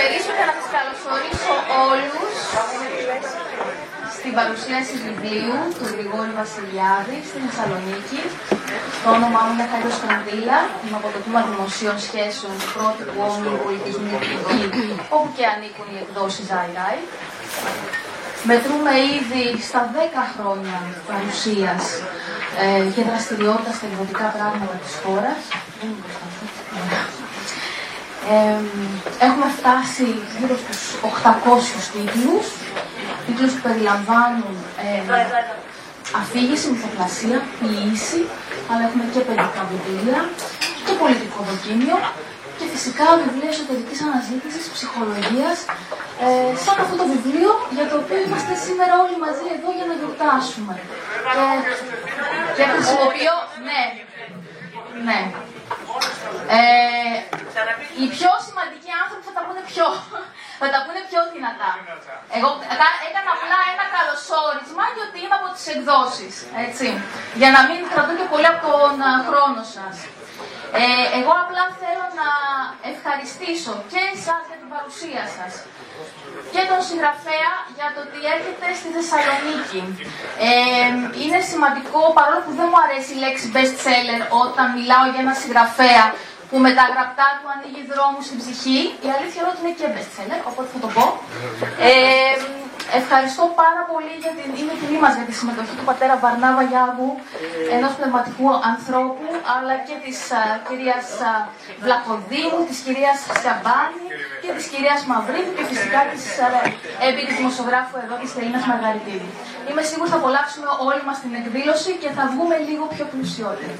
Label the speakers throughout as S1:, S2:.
S1: καλησπερίσω και να σας καλωσορίσω όλους στην παρουσίαση βιβλίου του Γρηγόρη Βασιλιάδη στην Θεσσαλονίκη. Το όνομά μου είναι Χάριος Κανδύλα, είμαι από το Τμήμα Δημοσίων Σχέσεων του Πρότυπου Όμιλου Πολιτισμού όπου και ανήκουν οι εκδόσεις ΆΙΡΑΙ. Μετρούμε ήδη στα 10 χρόνια παρουσίας ε, και δραστηριότητα στα εκδοτικά πράγματα της χώρας. Ε, έχουμε φτάσει γύρω στους 800 τίτλους, τίτλους που περιλαμβάνουν ε, αφήγηση, μυθοπλασία, ποιήση, αλλά έχουμε και παιδικά βιβλία και πολιτικό δοκίμιο και φυσικά βιβλία εσωτερικής αναζήτησης, ψυχολογίας, ε, σαν αυτό το βιβλίο για το οποίο είμαστε σήμερα όλοι μαζί εδώ για να γιορτάσουμε. Και, και χρησιμοποιώ, ναι, ναι. Ε, οι πιο σημαντικοί άνθρωποι θα τα πούνε πιο, θα τα πούνε πιο δυνατά. Εγώ έκανα απλά ένα καλωσόρισμα γιατί είμαι από τις εκδόσεις, έτσι. Για να μην κρατώ και πολύ από τον χρόνο σας. Ε, εγώ απλά θέλω να ευχαριστήσω και εσάς για την παρουσία σας και τον συγγραφέα για το ότι έρχεται στη Θεσσαλονίκη. Ε, είναι σημαντικό, παρόλο που δεν μου αρέσει η λέξη best seller όταν μιλάω για ένα συγγραφέα που με τα γραπτά του ανοίγει δρόμους στην ψυχή, η αλήθεια είναι ότι είναι και best seller, οπότε θα το πω. Ε, Ευχαριστώ πάρα πολύ για την είναι τιμή μας για τη συμμετοχή του πατέρα Βαρνάβα Γιάγου, ενός πνευματικού ανθρώπου, αλλά και της κυρίας Βλαχοδήμου, της κυρίας Σαμπάνη και της κυρίας Μαυρίδου και φυσικά της επί τη δημοσιογράφου εδώ της Ελίνα Μαργαριτίδη. Είμαι σίγουρη θα απολαύσουμε όλοι μας την εκδήλωση και θα βγούμε λίγο πιο πλουσιότεροι.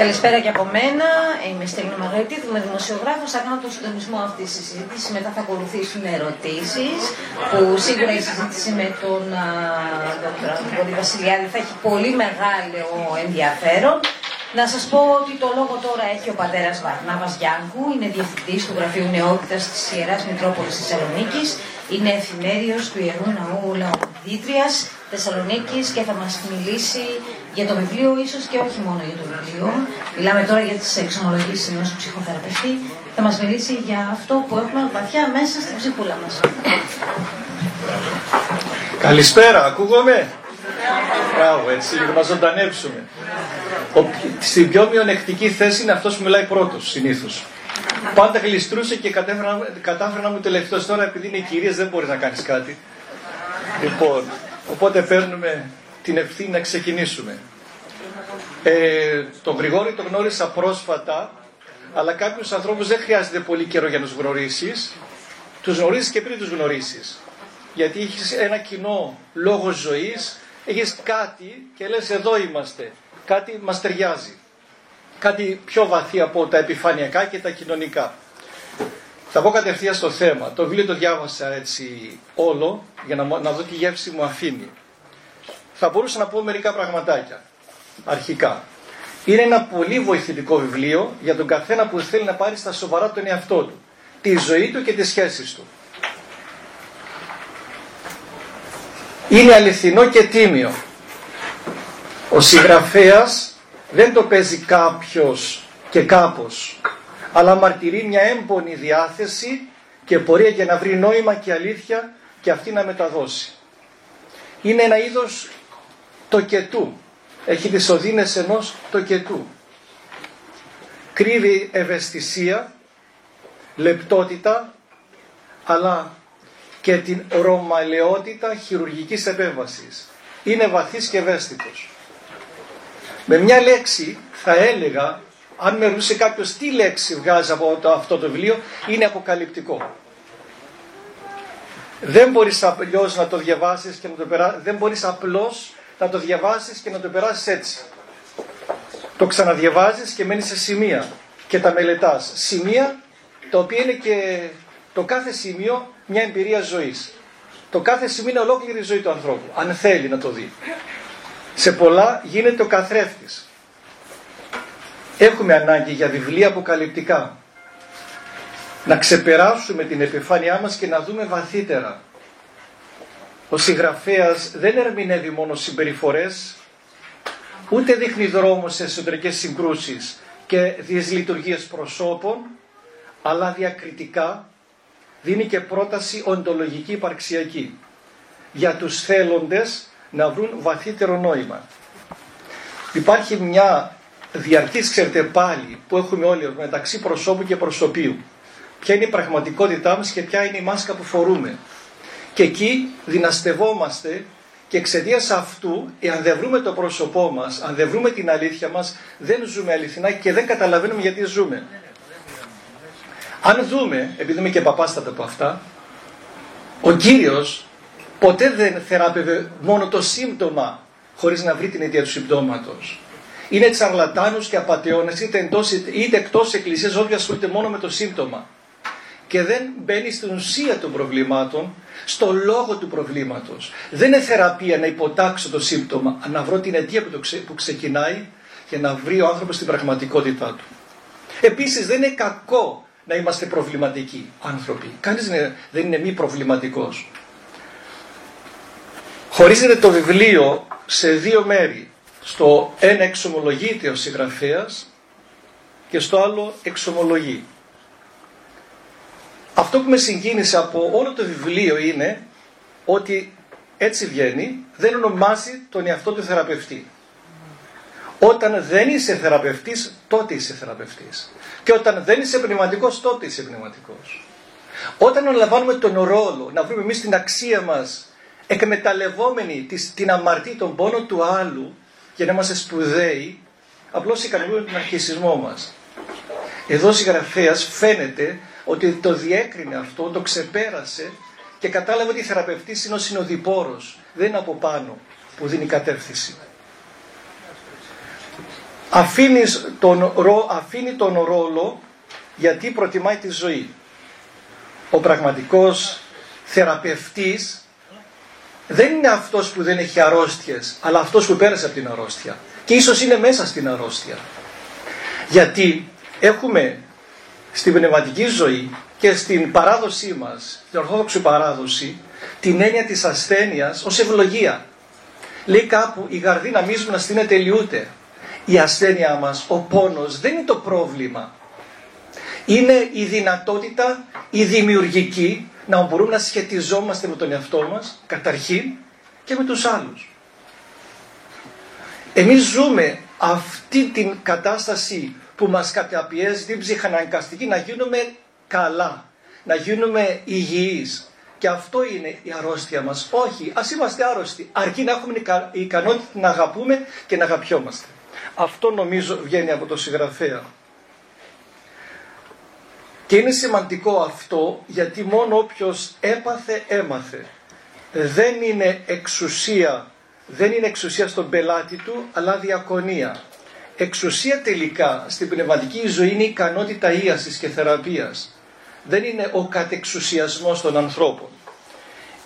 S2: Καλησπέρα και από μένα. Είμαι η Στέλνη Μαγαρίτη, είμαι δημοσιογράφος. Θα κάνω τον συντονισμό αυτής της συζήτησης. Μετά θα ακολουθήσουν ερωτήσεις. Που σίγουρα η συζήτηση με τον Δ. Βασιλιάδη θα έχει πολύ μεγάλο ενδιαφέρον. Να σας πω ότι το λόγο τώρα έχει ο πατέρας Βαρνάβας Γιάνκου, είναι διευθυντής του Γραφείου Νεότητας της Ιεράς Μητρόπολης Θεσσαλονίκης, είναι εφημέριος του Ιερού Ναού Λαοδίτριας Θεσσαλονίκης και θα μας μιλήσει για το βιβλίο, ίσως και όχι μόνο για το βιβλίο. Μιλάμε τώρα για τις εξομολογήσει ενός ψυχοθεραπευτή. Θα μας μιλήσει για αυτό που έχουμε βαθιά μέσα στην ψυχούλα μας.
S3: Καλησπέρα, ακούγομαι; Μπράβο, έτσι, για να μα ζωντανέψουμε. στην πιο μειονεκτική θέση είναι αυτός που μιλάει πρώτος, συνήθως. Πάντα γλιστρούσε και κατάφερα να μου τελευταίο τώρα, επειδή είναι κυρίες, δεν μπορείς να κάνεις κάτι. Λοιπόν, οπότε παίρνουμε την ευθύνη να ξεκινήσουμε. Ε, τον Γρηγόρη τον γνώρισα πρόσφατα, αλλά κάποιους ανθρώπους δεν χρειάζεται πολύ καιρό για να τους γνωρίσεις. Τους γνωρίζεις και πριν τους γνωρίσεις. Γιατί έχεις ένα κοινό λόγο ζωής, έχεις κάτι και λες εδώ είμαστε. Κάτι μας ταιριάζει. Κάτι πιο βαθύ από τα επιφανειακά και τα κοινωνικά. Θα πω κατευθείαν στο θέμα. Το βιβλίο το διάβασα έτσι όλο για να, να δω τι γεύση μου αφήνει θα μπορούσα να πω μερικά πραγματάκια. Αρχικά. Είναι ένα πολύ βοηθητικό βιβλίο για τον καθένα που θέλει να πάρει στα σοβαρά τον εαυτό του. Τη ζωή του και τις σχέσεις του. Είναι αληθινό και τίμιο. Ο συγγραφέας δεν το παίζει κάποιος και κάπως, αλλά μαρτυρεί μια έμπονη διάθεση και πορεία για να βρει νόημα και αλήθεια και αυτή να μεταδώσει. Είναι ένα είδος το κετού. Έχει τις οδύνες ενός το κετού. Κρύβει ευαισθησία, λεπτότητα, αλλά και την ρωμαλαιότητα χειρουργικής επέμβασης. Είναι βαθύς και ευαίσθητος. Με μια λέξη θα έλεγα, αν με ρωτούσε κάποιος τι λέξη βγάζει από αυτό το βιβλίο, είναι αποκαλυπτικό. Δεν μπορείς απλώς να το διαβάσεις και να το περάσεις, δεν μπορείς απλώς να το διαβάσεις και να το περάσεις έτσι. Το ξαναδιαβάζεις και μένεις σε σημεία και τα μελετάς. Σημεία τα οποία είναι και το κάθε σημείο μια εμπειρία ζωής. Το κάθε σημείο είναι ολόκληρη η ζωή του ανθρώπου, αν θέλει να το δει. Σε πολλά γίνεται ο καθρέφτης. Έχουμε ανάγκη για βιβλία αποκαλυπτικά. Να ξεπεράσουμε την επιφάνειά μας και να δούμε βαθύτερα. Ο συγγραφέας δεν ερμηνεύει μόνο συμπεριφορές, ούτε δείχνει δρόμο σε εσωτερικές συγκρούσεις και δυσλειτουργίες προσώπων, αλλά διακριτικά δίνει και πρόταση οντολογική υπαρξιακή για τους θέλοντες να βρουν βαθύτερο νόημα. Υπάρχει μια διαρκής, ξέρετε πάλι, που έχουμε όλοι μεταξύ προσώπου και προσωπίου. Ποια είναι η πραγματικότητά μας και ποια είναι η μάσκα που φορούμε. Και εκεί δυναστευόμαστε και εξαιτίας αυτού, εάν δεν βρούμε το πρόσωπό μας, αν δεν βρούμε την αλήθεια μας, δεν ζούμε αληθινά και δεν καταλαβαίνουμε γιατί ζούμε. Αν δούμε, επειδή είμαι και παπάστατα από αυτά, ο Κύριος ποτέ δεν θεράπευε μόνο το σύμπτωμα χωρίς να βρει την αιτία του συμπτώματος. Είναι τσαρλατάνους και απαταιώνες είτε, εντός, είτε εκτός εκκλησίας όποιος ασχολείται μόνο με το σύμπτωμα. Και δεν μπαίνει στην ουσία των προβλημάτων, στο λόγο του προβλήματος. Δεν είναι θεραπεία να υποτάξω το σύμπτωμα, να βρω την αιτία που, που ξεκινάει και να βρει ο άνθρωπος την πραγματικότητά του. Επίσης δεν είναι κακό να είμαστε προβληματικοί άνθρωποι. Κανείς δεν είναι μη προβληματικός. Χωρίζεται το βιβλίο σε δύο μέρη. Στο ένα εξομολογείται ο συγγραφέας και στο άλλο εξομολογεί. Αυτό που με συγκίνησε από όλο το βιβλίο είναι ότι έτσι βγαίνει, δεν ονομάζει τον εαυτό του θεραπευτή. Όταν δεν είσαι θεραπευτής, τότε είσαι θεραπευτής. Και όταν δεν είσαι πνευματικός, τότε είσαι πνευματικός. Όταν αναλαμβάνουμε τον ρόλο να βρούμε εμείς την αξία μας εκμεταλλευόμενοι την αμαρτία των πόνων του άλλου για να είμαστε σπουδαίοι, απλώς ικανοποιούμε τον αρχισισμό μας. Εδώ ο συγγραφέας φαίνεται ότι το διέκρινε αυτό, το ξεπέρασε και κατάλαβε ότι η θεραπευτής είναι ο συνοδοιπόρος, δεν είναι από πάνω που δίνει κατεύθυνση. Αφήνεις τον, αφήνει τον ρόλο γιατί προτιμάει τη ζωή. Ο πραγματικός θεραπευτής δεν είναι αυτός που δεν έχει αρρώστιες, αλλά αυτός που πέρασε από την αρρώστια. Και ίσως είναι μέσα στην αρρώστια. Γιατί έχουμε στην πνευματική ζωή και στην παράδοσή μας, την ορθόδοξη παράδοση, την έννοια της ασθένειας ως ευλογία. Λέει κάπου η γαρδίνα μίσου να στείνεται τελειούται. Η ασθένειά μας, ο πόνος δεν είναι το πρόβλημα. Είναι η δυνατότητα, η δημιουργική, να μπορούμε να σχετιζόμαστε με τον εαυτό μας, καταρχήν, και με τους άλλους. Εμείς ζούμε αυτή την κατάσταση που μας καταπιέζει την ψυχαναγκαστική να γίνουμε καλά, να γίνουμε υγιείς. Και αυτό είναι η αρρώστια μας. Όχι, ας είμαστε άρρωστοι, αρκεί να έχουμε η ικανότητα να αγαπούμε και να αγαπιόμαστε. Αυτό νομίζω βγαίνει από το συγγραφέα. Και είναι σημαντικό αυτό γιατί μόνο όποιος έπαθε έμαθε. Δεν είναι εξουσία, δεν είναι εξουσία στον πελάτη του αλλά διακονία. Εξουσία τελικά στην πνευματική ζωή είναι η ικανότητα ίασης και θεραπείας. Δεν είναι ο κατεξουσιασμός των ανθρώπων.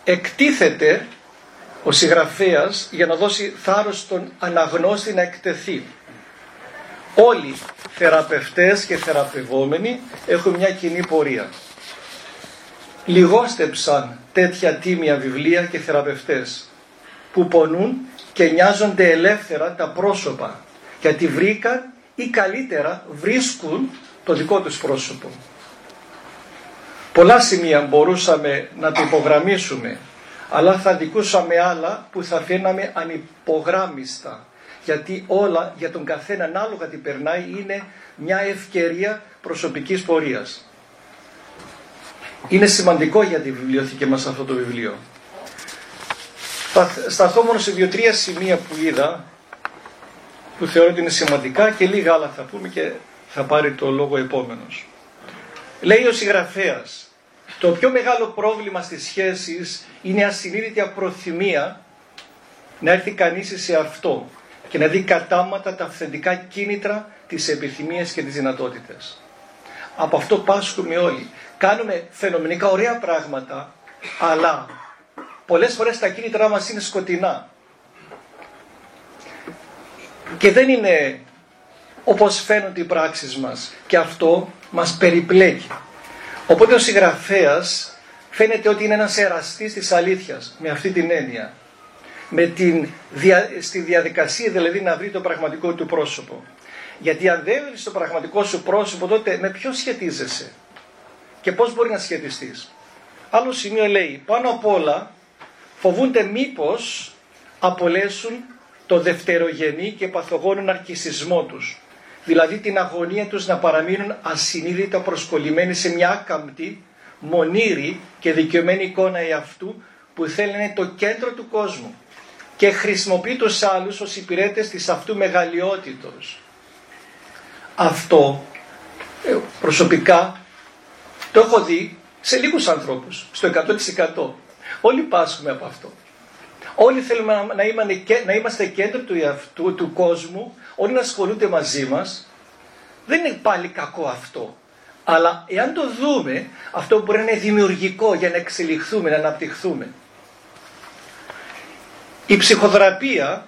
S3: Εκτίθεται ο συγγραφέας για να δώσει θάρρος στον αναγνώστη να εκτεθεί. Όλοι θεραπευτές και θεραπευόμενοι έχουν μια κοινή πορεία. Λιγόστεψαν τέτοια τίμια βιβλία και θεραπευτές που πονούν και νοιάζονται ελεύθερα τα πρόσωπα γιατί βρήκαν ή καλύτερα βρίσκουν το δικό τους πρόσωπο. Πολλά σημεία μπορούσαμε να το υπογραμμίσουμε αλλά θα δικούσαμε άλλα που θα φαίναμε ανυπογράμμιστα γιατί όλα για τον καθένα ανάλογα τι περνάει είναι μια ευκαιρία προσωπικής πορείας. Είναι σημαντικό για τη βιβλιοθήκη μας αυτό το βιβλίο. Θα σταθώ μόνο σε δύο-τρία σημεία που είδα που θεωρώ ότι είναι σημαντικά και λίγα άλλα θα πούμε και θα πάρει το λόγο επόμενος. Λέει ο συγγραφέας, το πιο μεγάλο πρόβλημα στις σχέσεις είναι η ασυνείδητη απροθυμία να έρθει κανείς σε αυτό και να δει κατάματα τα αυθεντικά κίνητρα, τις επιθυμίες και τις δυνατότητες. Από αυτό πάσχουμε όλοι. Κάνουμε φαινομενικά ωραία πράγματα, αλλά πολλές φορές τα κίνητρά μας είναι σκοτεινά. Και δεν είναι όπως φαίνονται οι πράξεις μας. Και αυτό μας περιπλέκει. Οπότε ο συγγραφέας φαίνεται ότι είναι ένας εραστής της αλήθειας με αυτή την έννοια με την, στη διαδικασία δηλαδή να βρει το πραγματικό του πρόσωπο. Γιατί αν δεν βρεις το πραγματικό σου πρόσωπο τότε με ποιο σχετίζεσαι. και πώς μπορεί να σχετιστείς. Άλλο σημείο λέει, πάνω απ' όλα φοβούνται μήπως απολέσουν το δευτερογενή και παθογόνο ναρκισισμό τους. Δηλαδή την αγωνία τους να παραμείνουν ασυνείδητα προσκολλημένοι σε μια άκαμπτη, μονήρη και δικαιωμένη εικόνα εαυτού που θέλει να είναι το κέντρο του κόσμου και χρησιμοποιεί τους άλλους ως υπηρέτες της αυτού μεγαλειότητος. Αυτό ε, προσωπικά το έχω δει σε λίγους ανθρώπους, στο 100%. Όλοι πάσχουμε από αυτό. Όλοι θέλουμε να, να, είμαστε κέντρο του, του, του κόσμου, όλοι να ασχολούνται μαζί μας. Δεν είναι πάλι κακό αυτό. Αλλά εάν το δούμε, αυτό μπορεί να είναι δημιουργικό για να εξελιχθούμε, να αναπτυχθούμε. Η ψυχοθεραπεία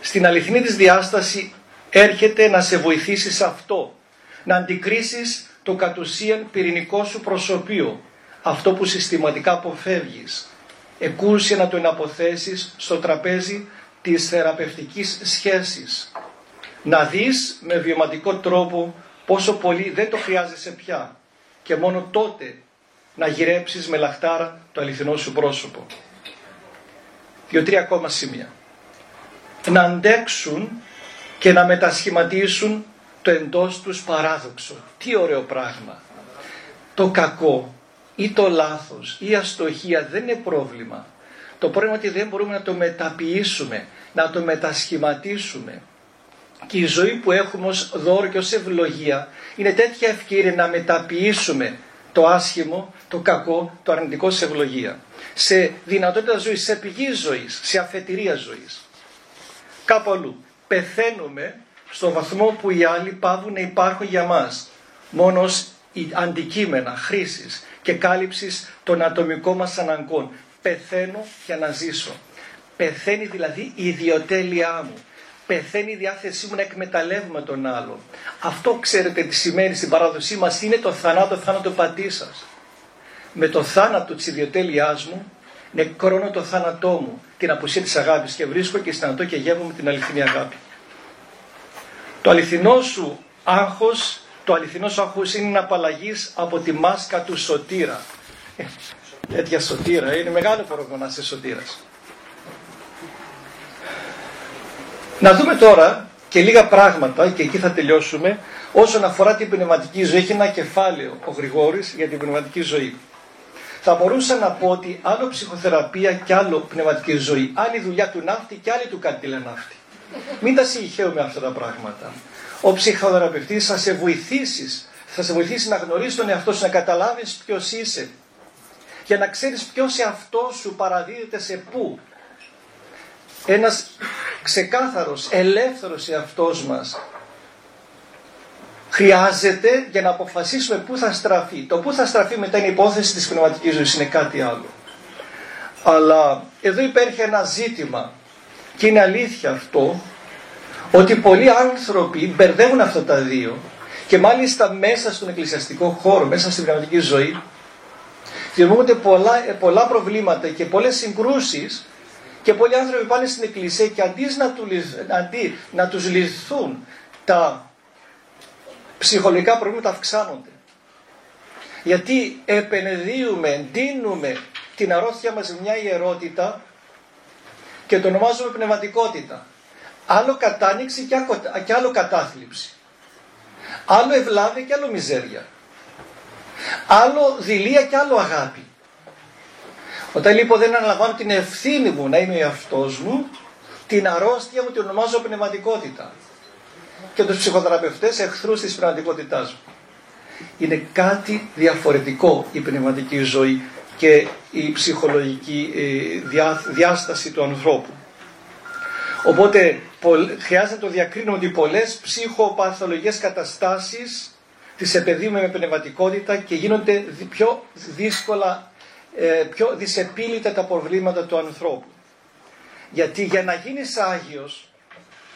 S3: στην αληθινή της διάσταση έρχεται να σε βοηθήσει σε αυτό. Να αντικρίσεις το κατ' ουσίαν πυρηνικό σου προσωπείο. Αυτό που συστηματικά αποφεύγεις. Εκούρσια να το εναποθέσεις στο τραπέζι της θεραπευτικής σχέσης. Να δεις με βιωματικό τρόπο πόσο πολύ δεν το χρειάζεσαι πια. Και μόνο τότε να γυρέψεις με λαχτάρα το αληθινό σου πρόσωπο δύο-τρία ακόμα σημεία. Να αντέξουν και να μετασχηματίσουν το εντός τους παράδοξο. Τι ωραίο πράγμα. Το κακό ή το λάθος ή η αστοχία δεν είναι πρόβλημα. Το πρόβλημα είναι ότι δεν μπορούμε να το μεταποιήσουμε, να το μετασχηματίσουμε. Και η ζωή που έχουμε ως δώρο και ως ευλογία είναι τέτοια ευκαιρία να μεταποιήσουμε το άσχημο, το κακό, το αρνητικό σε ευλογία σε δυνατότητα ζωής, σε πηγή ζωής, σε αφετηρία ζωής. Κάπου αλλού. Πεθαίνουμε στο βαθμό που οι άλλοι πάβουν να υπάρχουν για μας. Μόνο ως αντικείμενα χρήσης και κάλυψης των ατομικών μας αναγκών. Πεθαίνω για να ζήσω. Πεθαίνει δηλαδή η ιδιοτέλειά μου. Πεθαίνει η διάθεσή μου να εκμεταλλεύουμε τον άλλο. Αυτό ξέρετε τι σημαίνει στην παράδοσή μας είναι το θανάτο θάνατο πατής σας με το θάνατο της ιδιοτέλειάς μου νεκρώνω το θάνατό μου, την απουσία της αγάπης και βρίσκω και αισθανατώ και γεύομαι την αληθινή αγάπη. Το αληθινό σου άγχος, το αληθινό σου άγχος είναι να απαλλαγείς από τη μάσκα του σωτήρα. Ε, τέτοια σωτήρα, είναι μεγάλο πρόβλημα να είσαι σωτήρας. Να δούμε τώρα και λίγα πράγματα και εκεί θα τελειώσουμε όσον αφορά την πνευματική ζωή. Έχει ένα κεφάλαιο ο Γρηγόρης για την πνευματική ζωή θα μπορούσα να πω ότι άλλο ψυχοθεραπεία και άλλο πνευματική ζωή. Άλλη δουλειά του ναύτη και άλλη του καντιλεναύτη. Μην τα συγχαίουμε αυτά τα πράγματα. Ο ψυχοθεραπευτής θα σε βοηθήσεις, θα σε βοηθήσει να γνωρίσεις τον εαυτό σου, να καταλάβεις ποιος είσαι. Για να ξέρεις ποιος εαυτό σου παραδίδεται σε πού. Ένας ξεκάθαρος, ελεύθερος εαυτός μας χρειάζεται για να αποφασίσουμε πού θα στραφεί. Το πού θα στραφεί μετά είναι η υπόθεση της πνευματικής ζωής, είναι κάτι άλλο. Αλλά εδώ υπάρχει ένα ζήτημα και είναι αλήθεια αυτό ότι πολλοί άνθρωποι μπερδεύουν αυτά τα δύο και μάλιστα μέσα στον εκκλησιαστικό χώρο, μέσα στην πνευματική ζωή δημιουργούνται πολλά, πολλά προβλήματα και πολλές συγκρούσεις και πολλοί άνθρωποι πάνε στην εκκλησία και αντί να, του, αντί να τους λυθούν τα ψυχολογικά προβλήματα αυξάνονται. Γιατί επενδύουμε, εντείνουμε την αρρώστια μας με μια ιερότητα και το ονομάζουμε πνευματικότητα. Άλλο κατάνοιξη και άλλο κατάθλιψη. Άλλο ευλάβη και άλλο μιζέρια. Άλλο δηλία και άλλο αγάπη. Όταν λοιπόν δεν αναλαμβάνω την ευθύνη μου να είμαι ο εαυτός μου, την αρρώστια μου την ονομάζω πνευματικότητα και τους ψυχοθεραπευτές εχθρούς της πνευματικότητάς μου. Είναι κάτι διαφορετικό η πνευματική ζωή και η ψυχολογική ε, διάσταση του ανθρώπου. Οπότε χρειάζεται να το διακρίνουμε ότι πολλές ψυχοπαθολογικές καταστάσεις τις επαιδείουμε με πνευματικότητα και γίνονται πιο δύσκολα, ε, πιο δυσεπίλητα τα προβλήματα του ανθρώπου. Γιατί για να γίνεις Άγιος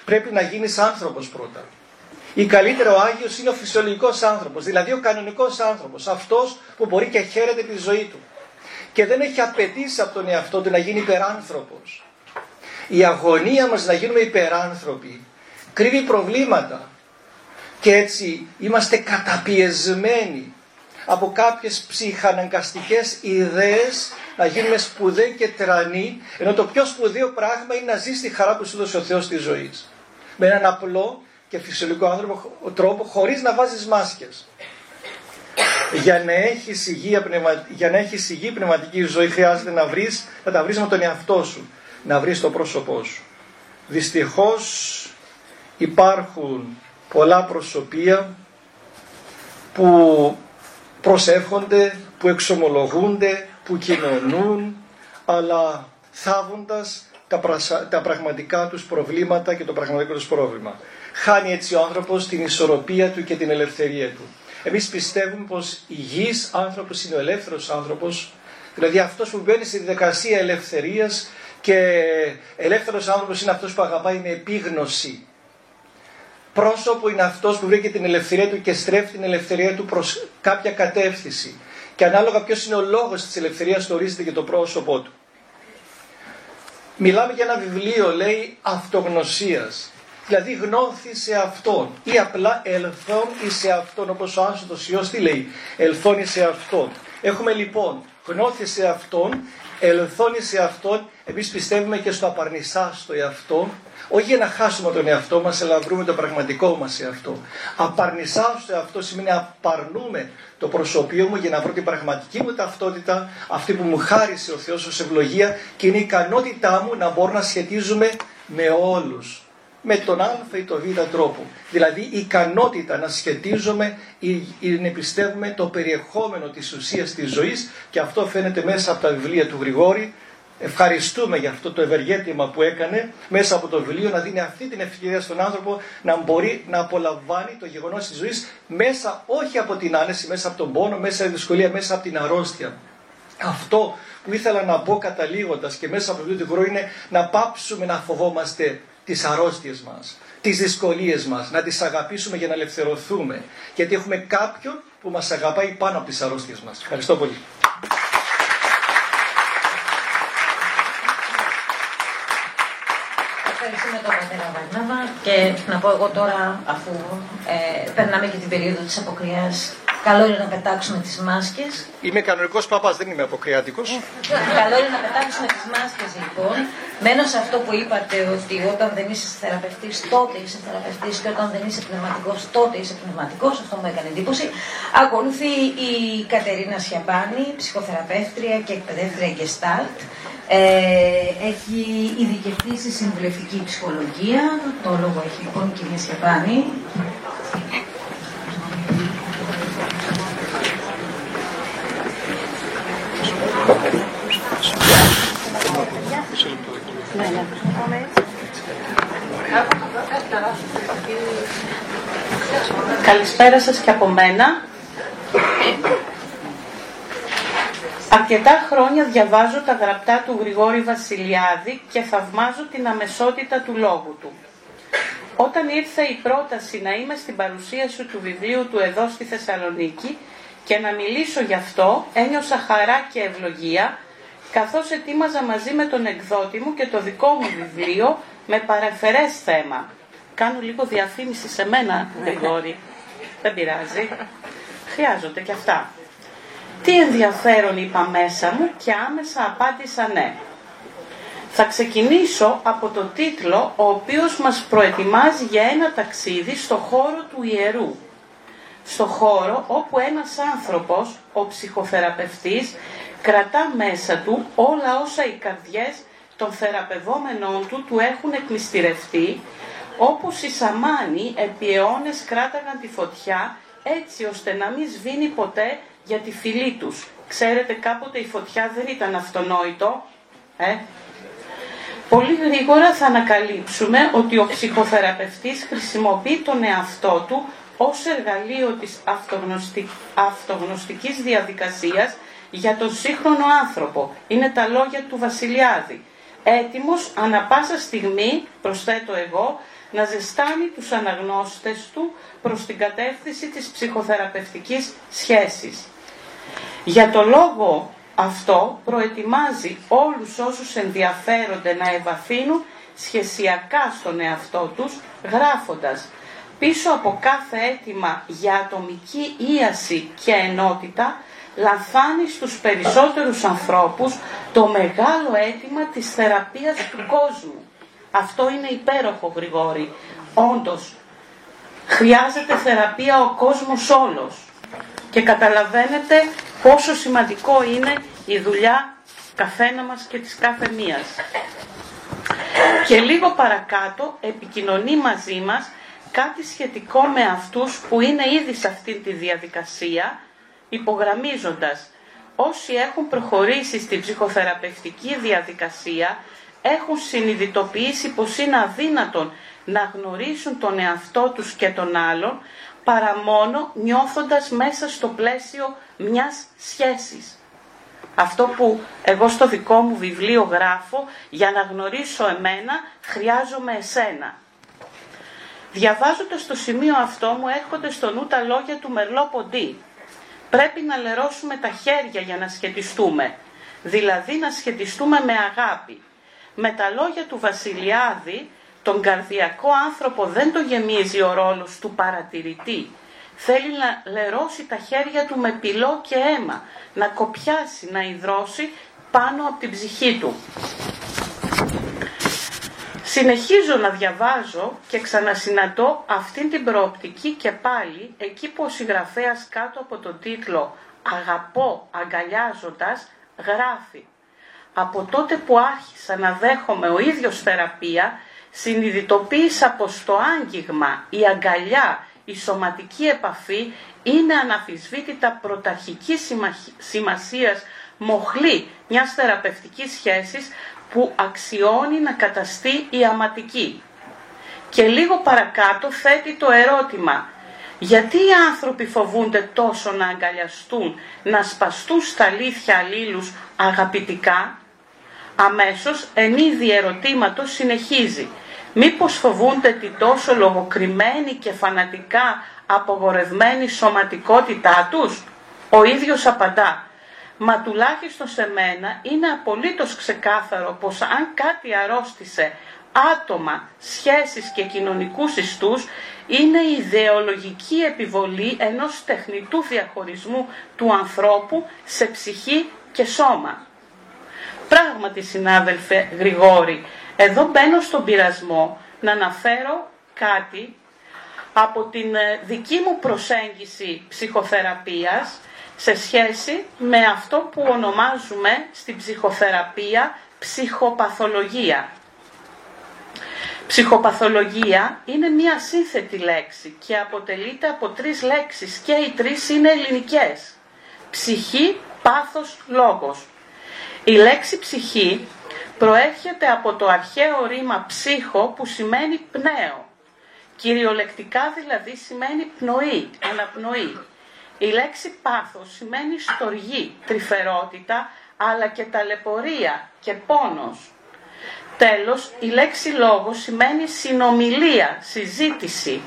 S3: πρέπει να γίνεις άνθρωπος πρώτα. Ή καλύτερο ο Άγιος είναι ο φυσιολογικός άνθρωπος, δηλαδή ο κανονικός άνθρωπος, αυτός που μπορεί και χαίρεται τη ζωή του. Και δεν έχει απαιτήσει από τον εαυτό του να γίνει υπεράνθρωπος. Η αγωνία μας να γίνουμε υπεράνθρωποι κρύβει προβλήματα. Και έτσι είμαστε καταπιεσμένοι από κάποιες ψυχαναγκαστικές ιδέες να γίνουμε σπουδαίοι και τρανοί, ενώ το πιο σπουδαίο πράγμα είναι να ζεις τη χαρά που σου δώσει ο Θεός στη ζωής. Με έναν απλό και φυσιολογικό άνθρωπο, τρόπο, χωρίς να βάζεις μάσκες. Για να έχεις υγεία, για να έχεις υγιή πνευματική ζωή χρειάζεται να, βρεις, να τα βρεις με τον εαυτό σου, να βρεις το πρόσωπό σου. Δυστυχώς υπάρχουν πολλά προσωπία που προσεύχονται, που εξομολογούνται, που κοινωνούν, αλλά θάβοντας τα, τα πραγματικά τους προβλήματα και το πραγματικό τους πρόβλημα. Χάνει έτσι ο άνθρωπος την ισορροπία του και την ελευθερία του. Εμείς πιστεύουμε πως υγιής άνθρωπος είναι ο ελεύθερος άνθρωπος, δηλαδή αυτός που μπαίνει στη δικασία ελευθερίας και ελεύθερος άνθρωπος είναι αυτός που αγαπάει με επίγνωση πρόσωπο είναι αυτός που βρήκε την ελευθερία του και στρέφει την ελευθερία του προς κάποια κατεύθυνση. Και ανάλογα ποιος είναι ο λόγος της ελευθερίας το ορίζεται και το πρόσωπό του. Μιλάμε για ένα βιβλίο, λέει, αυτογνωσίας. Δηλαδή γνώθη σε Αυτόν ή απλά ελθόν εις σε Αυτόν, όπως ο Άσοτος Υιός τι λέει, ελθόν εις σε Αυτόν. Έχουμε λοιπόν γνώθη σε Αυτόν, ελθόν εις σε Αυτόν, εμείς πιστεύουμε και στο απαρνησάστο εαυτό, όχι για να χάσουμε τον εαυτό μας, αλλά να βρούμε το πραγματικό μας εαυτό. Απαρνησάω στο εαυτό σημαίνει απαρνούμε το προσωπείο μου για να βρω την πραγματική μου ταυτότητα, αυτή που μου χάρισε ο Θεός ως ευλογία και είναι η ικανότητά μου να μπορώ να σχετίζομαι με όλους. Με τον α ή τον β τρόπο. Δηλαδή η ικανότητα να σχετίζομαι ή να πιστεύουμε το περιεχόμενο της ουσίας της ζωής και αυτό φαίνεται μέσα από τα βιβλία του Γρηγόρη ευχαριστούμε για αυτό το ευεργέτημα που έκανε μέσα από το βιβλίο να δίνει αυτή την ευκαιρία στον άνθρωπο να μπορεί να απολαμβάνει το γεγονός της ζωής μέσα όχι από την άνεση, μέσα από τον πόνο, μέσα από τη δυσκολία, μέσα από την αρρώστια. Αυτό που ήθελα να πω καταλήγοντας και μέσα από το βιβλίο του είναι να πάψουμε να φοβόμαστε τις αρρώστιες μας, τις δυσκολίες μας, να τις αγαπήσουμε για να ελευθερωθούμε. Γιατί έχουμε κάποιον που μας αγαπάει πάνω από τις αρρώστιες μας. Ευχαριστώ πολύ.
S2: ευχαριστούμε τον πατέρα Βαρνάβα και να πω εγώ τώρα, αφού ε, περνάμε και την περίοδο της αποκριάς, καλό είναι να πετάξουμε τις μάσκες.
S3: Είμαι κανονικός παπάς, δεν είμαι αποκριάτικος.
S2: καλό είναι να πετάξουμε τις μάσκες λοιπόν. Μένω σε αυτό που είπατε ότι όταν δεν είσαι θεραπευτής τότε είσαι θεραπευτής και όταν δεν είσαι πνευματικός τότε είσαι πνευματικός. Αυτό μου έκανε εντύπωση. Ακολουθεί η Κατερίνα Σιαμπάνη, ψυχοθεραπεύτρια και εκπαιδεύτρια Gestalt. Ε, έχει ειδικευτεί στη συμβουλευτική ψυχολογία. Το λόγο έχει λοιπόν η κυρία Σιαπάνη.
S4: Καλησπέρα σας και από μένα. Αρκετά χρόνια διαβάζω τα γραπτά του Γρηγόρη Βασιλιάδη και θαυμάζω την αμεσότητα του λόγου του. Όταν ήρθε η πρόταση να είμαι στην παρουσίαση του βιβλίου του εδώ στη Θεσσαλονίκη και να μιλήσω γι' αυτό, ένιωσα χαρά και ευλογία, καθώς ετοίμαζα μαζί με τον εκδότη μου και το δικό μου βιβλίο με παρεφερές θέμα. Κάνω λίγο διαφήμιση σε μένα, Γρηγόρη. Δεν πειράζει. Χρειάζονται και αυτά. Τι ενδιαφέρον είπα μέσα μου και άμεσα απάντησα ναι. Θα ξεκινήσω από το τίτλο ο οποίος μας προετοιμάζει για ένα ταξίδι στο χώρο του ιερού. Στο χώρο όπου ένας άνθρωπος, ο ψυχοθεραπευτής, κρατά μέσα του όλα όσα οι καρδιές των θεραπευόμενων του του έχουν εκμυστηρευτεί, όπως οι σαμάνοι επί αιώνες κράταγαν τη φωτιά έτσι ώστε να μην σβήνει ποτέ για τη φυλή τους. Ξέρετε κάποτε η φωτιά δεν ήταν αυτονόητο. Ε; Πολύ γρήγορα θα ανακαλύψουμε ότι ο ψυχοθεραπευτής χρησιμοποιεί τον εαυτό του ως εργαλείο της αυτογνωστικής διαδικασίας για τον σύγχρονο άνθρωπο. Είναι τα λόγια του Βασιλιάδη. Έτοιμος ανα πάσα στιγμή, προσθέτω εγώ, να ζεστάνει τους αναγνώστες του προς την κατεύθυνση της ψυχοθεραπευτικής σχέσης. Για το λόγο αυτό προετοιμάζει όλους όσους ενδιαφέρονται να ευαθύνουν σχεσιακά στον εαυτό τους, γράφοντας Πίσω από κάθε αίτημα για ατομική ίαση και ενότητα λαμβάνει στους περισσότερους ανθρώπους το μεγάλο αίτημα της θεραπείας του κόσμου. Αυτό είναι υπέροχο Γρηγόρη. Όντως, χρειάζεται θεραπεία ο κόσμος όλος. Και καταλαβαίνετε πόσο σημαντικό είναι η δουλειά καθένα μας και της κάθε μίας. Και λίγο παρακάτω επικοινωνεί μαζί μας κάτι σχετικό με αυτούς που είναι ήδη σε αυτή τη διαδικασία, υπογραμμίζοντας όσοι έχουν προχωρήσει στην ψυχοθεραπευτική διαδικασία έχουν συνειδητοποιήσει πως είναι αδύνατον να γνωρίσουν τον εαυτό τους και τον άλλον παρά μόνο νιώθοντας μέσα στο πλαίσιο μιας σχέσης. Αυτό που εγώ στο δικό μου βιβλίο γράφω, για να γνωρίσω εμένα, χρειάζομαι εσένα. Διαβάζοντας το σημείο αυτό μου έρχονται στο νου τα λόγια του Μερλό Ποντί. Πρέπει να λερώσουμε τα χέρια για να σχετιστούμε, δηλαδή να σχετιστούμε με αγάπη. Με τα λόγια του Βασιλιάδη, τον καρδιακό άνθρωπο δεν το γεμίζει ο ρόλος του παρατηρητή. Θέλει να λερώσει τα χέρια του με πυλό και αίμα, να κοπιάσει, να υδρώσει πάνω από την ψυχή του. Συνεχίζω να διαβάζω και ξανασυναντώ αυτήν την προοπτική και πάλι εκεί που ο συγγραφέας κάτω από τον τίτλο «Αγαπώ αγκαλιάζοντας» γράφει «Από τότε που άρχισα να δέχομαι ο ίδιος θεραπεία, συνειδητοποίησα πως το άγγιγμα, η αγκαλιά, η σωματική επαφή είναι αναφυσβήτητα πρωταρχικής σημασίας μοχλή μιας θεραπευτικής σχέσης που αξιώνει να καταστεί η αματική. Και λίγο παρακάτω θέτει το ερώτημα γιατί οι άνθρωποι φοβούνται τόσο να αγκαλιαστούν, να σπαστούν στα αλήθεια αλλήλους αγαπητικά; Αμέσως εν είδη ερωτήματος συνεχίζει. Μήπως φοβούνται την τόσο λογοκριμένη και φανατικά απογορευμένη σωματικότητά τους; Ο ίδιος απαντά μα τουλάχιστον σε μένα είναι απολύτως ξεκάθαρο πως αν κάτι αρρώστησε άτομα, σχέσεις και κοινωνικούς ιστούς είναι η ιδεολογική επιβολή ενός τεχνητού διαχωρισμού του ανθρώπου σε ψυχή και σώμα. Πράγματι συνάδελφε Γρηγόρη, εδώ μπαίνω στον πειρασμό να αναφέρω κάτι από την ε, δική μου προσέγγιση ψυχοθεραπείας σε σχέση με αυτό που ονομάζουμε στην ψυχοθεραπεία ψυχοπαθολογία. Ψυχοπαθολογία είναι μία σύνθετη λέξη και αποτελείται από τρεις λέξεις και οι τρεις είναι ελληνικές. Ψυχή, πάθος, λόγος. Η λέξη ψυχή προέρχεται από το αρχαίο ρήμα ψύχο που σημαίνει πνέο. Κυριολεκτικά δηλαδή σημαίνει πνοή, αναπνοή. Η λέξη πάθος σημαίνει στοργή, τρυφερότητα, αλλά και ταλαιπωρία και πόνος. Τέλος, η λέξη λόγος σημαίνει συνομιλία, συζήτηση.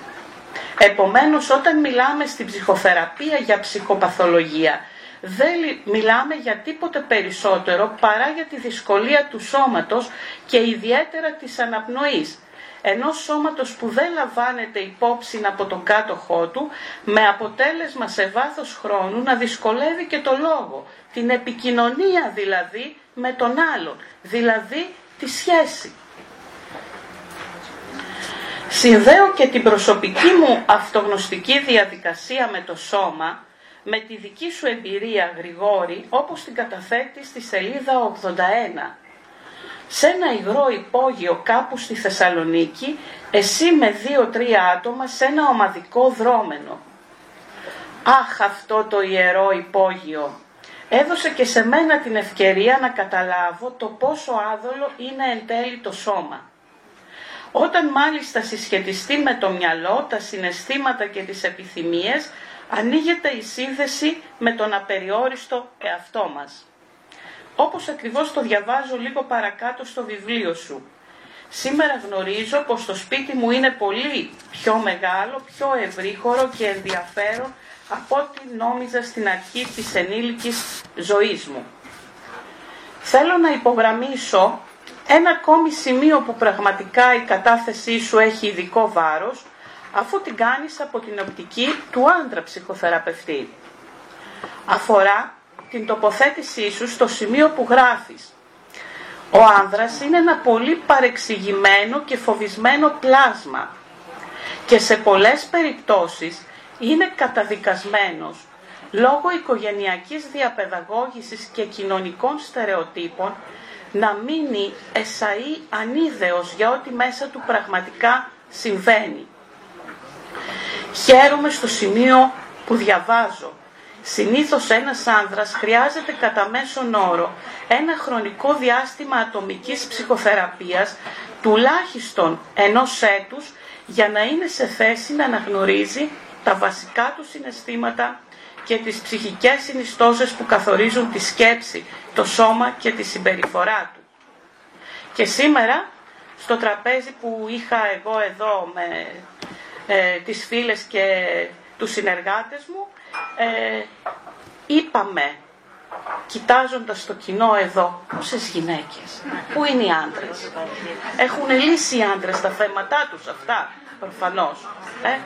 S4: Επομένως, όταν μιλάμε στην ψυχοθεραπεία για ψυχοπαθολογία, δεν μιλάμε για τίποτε περισσότερο παρά για τη δυσκολία του σώματος και ιδιαίτερα της αναπνοής ενός σώματος που δεν λαμβάνεται υπόψη από τον κάτοχό του, με αποτέλεσμα σε βάθος χρόνου να δυσκολεύει και το λόγο, την επικοινωνία δηλαδή με τον άλλον, δηλαδή τη σχέση. Συνδέω και την προσωπική μου αυτογνωστική διαδικασία με το σώμα, με τη δική σου εμπειρία Γρηγόρη, όπως την καταθέτει στη σελίδα 81 σε ένα υγρό υπόγειο κάπου στη Θεσσαλονίκη, εσύ με δύο-τρία άτομα σε ένα ομαδικό δρόμενο. Αχ αυτό το ιερό υπόγειο! Έδωσε και σε μένα την ευκαιρία να καταλάβω το πόσο άδολο είναι εν τέλει το σώμα. Όταν μάλιστα συσχετιστεί με το μυαλό, τα συναισθήματα και τις επιθυμίες, ανοίγεται η σύνδεση με τον απεριόριστο εαυτό μας όπως ακριβώς το διαβάζω λίγο παρακάτω στο βιβλίο σου. Σήμερα γνωρίζω πως το σπίτι μου είναι πολύ πιο μεγάλο, πιο ευρύχωρο και ενδιαφέρον από ό,τι νόμιζα στην αρχή της ενήλικης ζωής μου. Θέλω να υπογραμμίσω ένα ακόμη σημείο που πραγματικά η κατάθεσή σου έχει ειδικό βάρος, αφού την κάνεις από την οπτική του άντρα ψυχοθεραπευτή. Αφορά την τοποθέτησή σου στο σημείο που γράφεις. Ο άνδρας είναι ένα πολύ παρεξηγημένο και φοβισμένο πλάσμα και σε πολλές περιπτώσεις είναι καταδικασμένος λόγω οικογενειακής διαπαιδαγώγησης και κοινωνικών στερεοτύπων να μείνει εσαΐ ανίδεος για ό,τι μέσα του πραγματικά συμβαίνει. Χαίρομαι στο σημείο που διαβάζω. Συνήθως ένας άνδρας χρειάζεται κατά μέσον όρο ένα χρονικό διάστημα ατομικής ψυχοθεραπείας τουλάχιστον ενός έτους για να είναι σε θέση να αναγνωρίζει τα βασικά του συναισθήματα και τις ψυχικές συνιστώσεις που καθορίζουν τη σκέψη, το σώμα και τη συμπεριφορά του. Και σήμερα, στο τραπέζι που είχα εγώ εδώ με ε, τις φίλες και τους συνεργάτες μου, ε, είπαμε, κοιτάζοντας το κοινό εδώ, πόσες γυναίκες, πού είναι οι άντρες; Έχουν λύσει οι άντρες τα θέματά τους αυτά, προφανώς. Ε;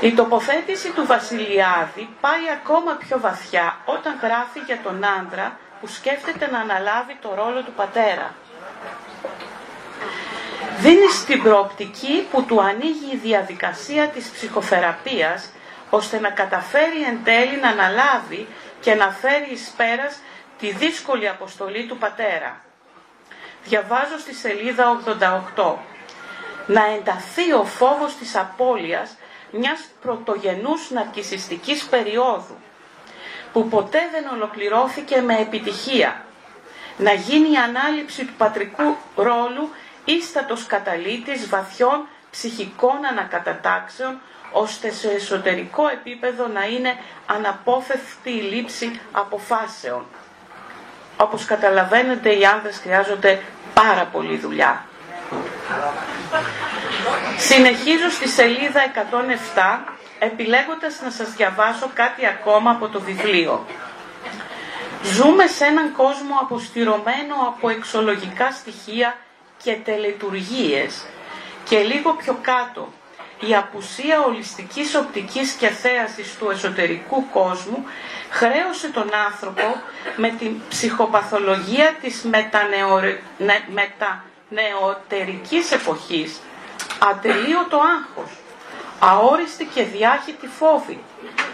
S4: Η τοποθέτηση του Βασιλιάδη πάει ακόμα πιο βαθιά όταν γράφει για τον άντρα που σκέφτεται να αναλάβει το ρόλο του πατέρα. Δίνει στην προοπτική που του ανοίγει η διαδικασία της ψυχοθεραπείας ώστε να καταφέρει εν τέλει να αναλάβει και να φέρει εις πέρας τη δύσκολη αποστολή του πατέρα. Διαβάζω στη σελίδα 88. Να ενταθεί ο φόβος της απώλειας μιας πρωτογενούς ναρκισιστικής περίοδου που ποτέ δεν ολοκληρώθηκε με επιτυχία. Να γίνει η ανάληψη του πατρικού ρόλου ίστατος καταλήτης βαθιών ψυχικών ανακατατάξεων ώστε σε εσωτερικό επίπεδο να είναι αναπόφευκτη η λήψη αποφάσεων. Όπως καταλαβαίνετε οι άνδρες χρειάζονται πάρα πολύ δουλειά. Συνεχίζω στη σελίδα 107 επιλέγοντας να σας διαβάσω κάτι ακόμα από το βιβλίο. Ζούμε σε έναν κόσμο αποστηρωμένο από εξολογικά στοιχεία και τελετουργίες και λίγο πιο κάτω η απουσία ολιστικής οπτικής και θέασης του εσωτερικού κόσμου χρέωσε τον άνθρωπο με την ψυχοπαθολογία της μετανεωτερικής εποχής. Ατελείωτο άγχος, αόριστη και διάχυτη φόβη,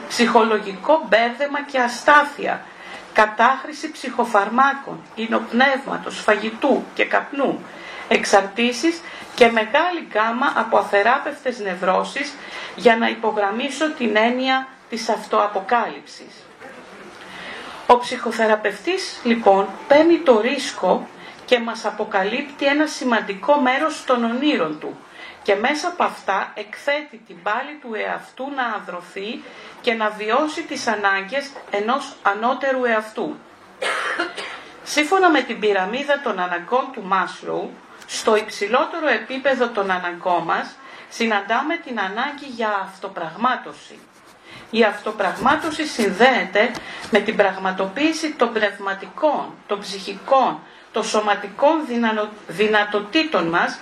S4: ψυχολογικό μπέρδεμα και αστάθεια, κατάχρηση ψυχοφαρμάκων, υνοπνεύματος, φαγητού και καπνού, εξαρτήσεις και μεγάλη γκάμα από αθεράπευτες νευρώσεις για να υπογραμμίσω την έννοια της αυτοαποκάλυψης. Ο ψυχοθεραπευτής λοιπόν παίρνει το ρίσκο και μας αποκαλύπτει ένα σημαντικό μέρος των ονείρων του και μέσα από αυτά εκθέτει την πάλη του εαυτού να αδρωθεί και να βιώσει τις ανάγκες ενός ανώτερου εαυτού. Σύμφωνα με την πυραμίδα των αναγκών του Μάσλοου, στο υψηλότερο επίπεδο των αναγκών μας συναντάμε την ανάγκη για αυτοπραγμάτωση. Η αυτοπραγμάτωση συνδέεται με την πραγματοποίηση των πνευματικών, των ψυχικών, των σωματικών δυνατοτήτων μας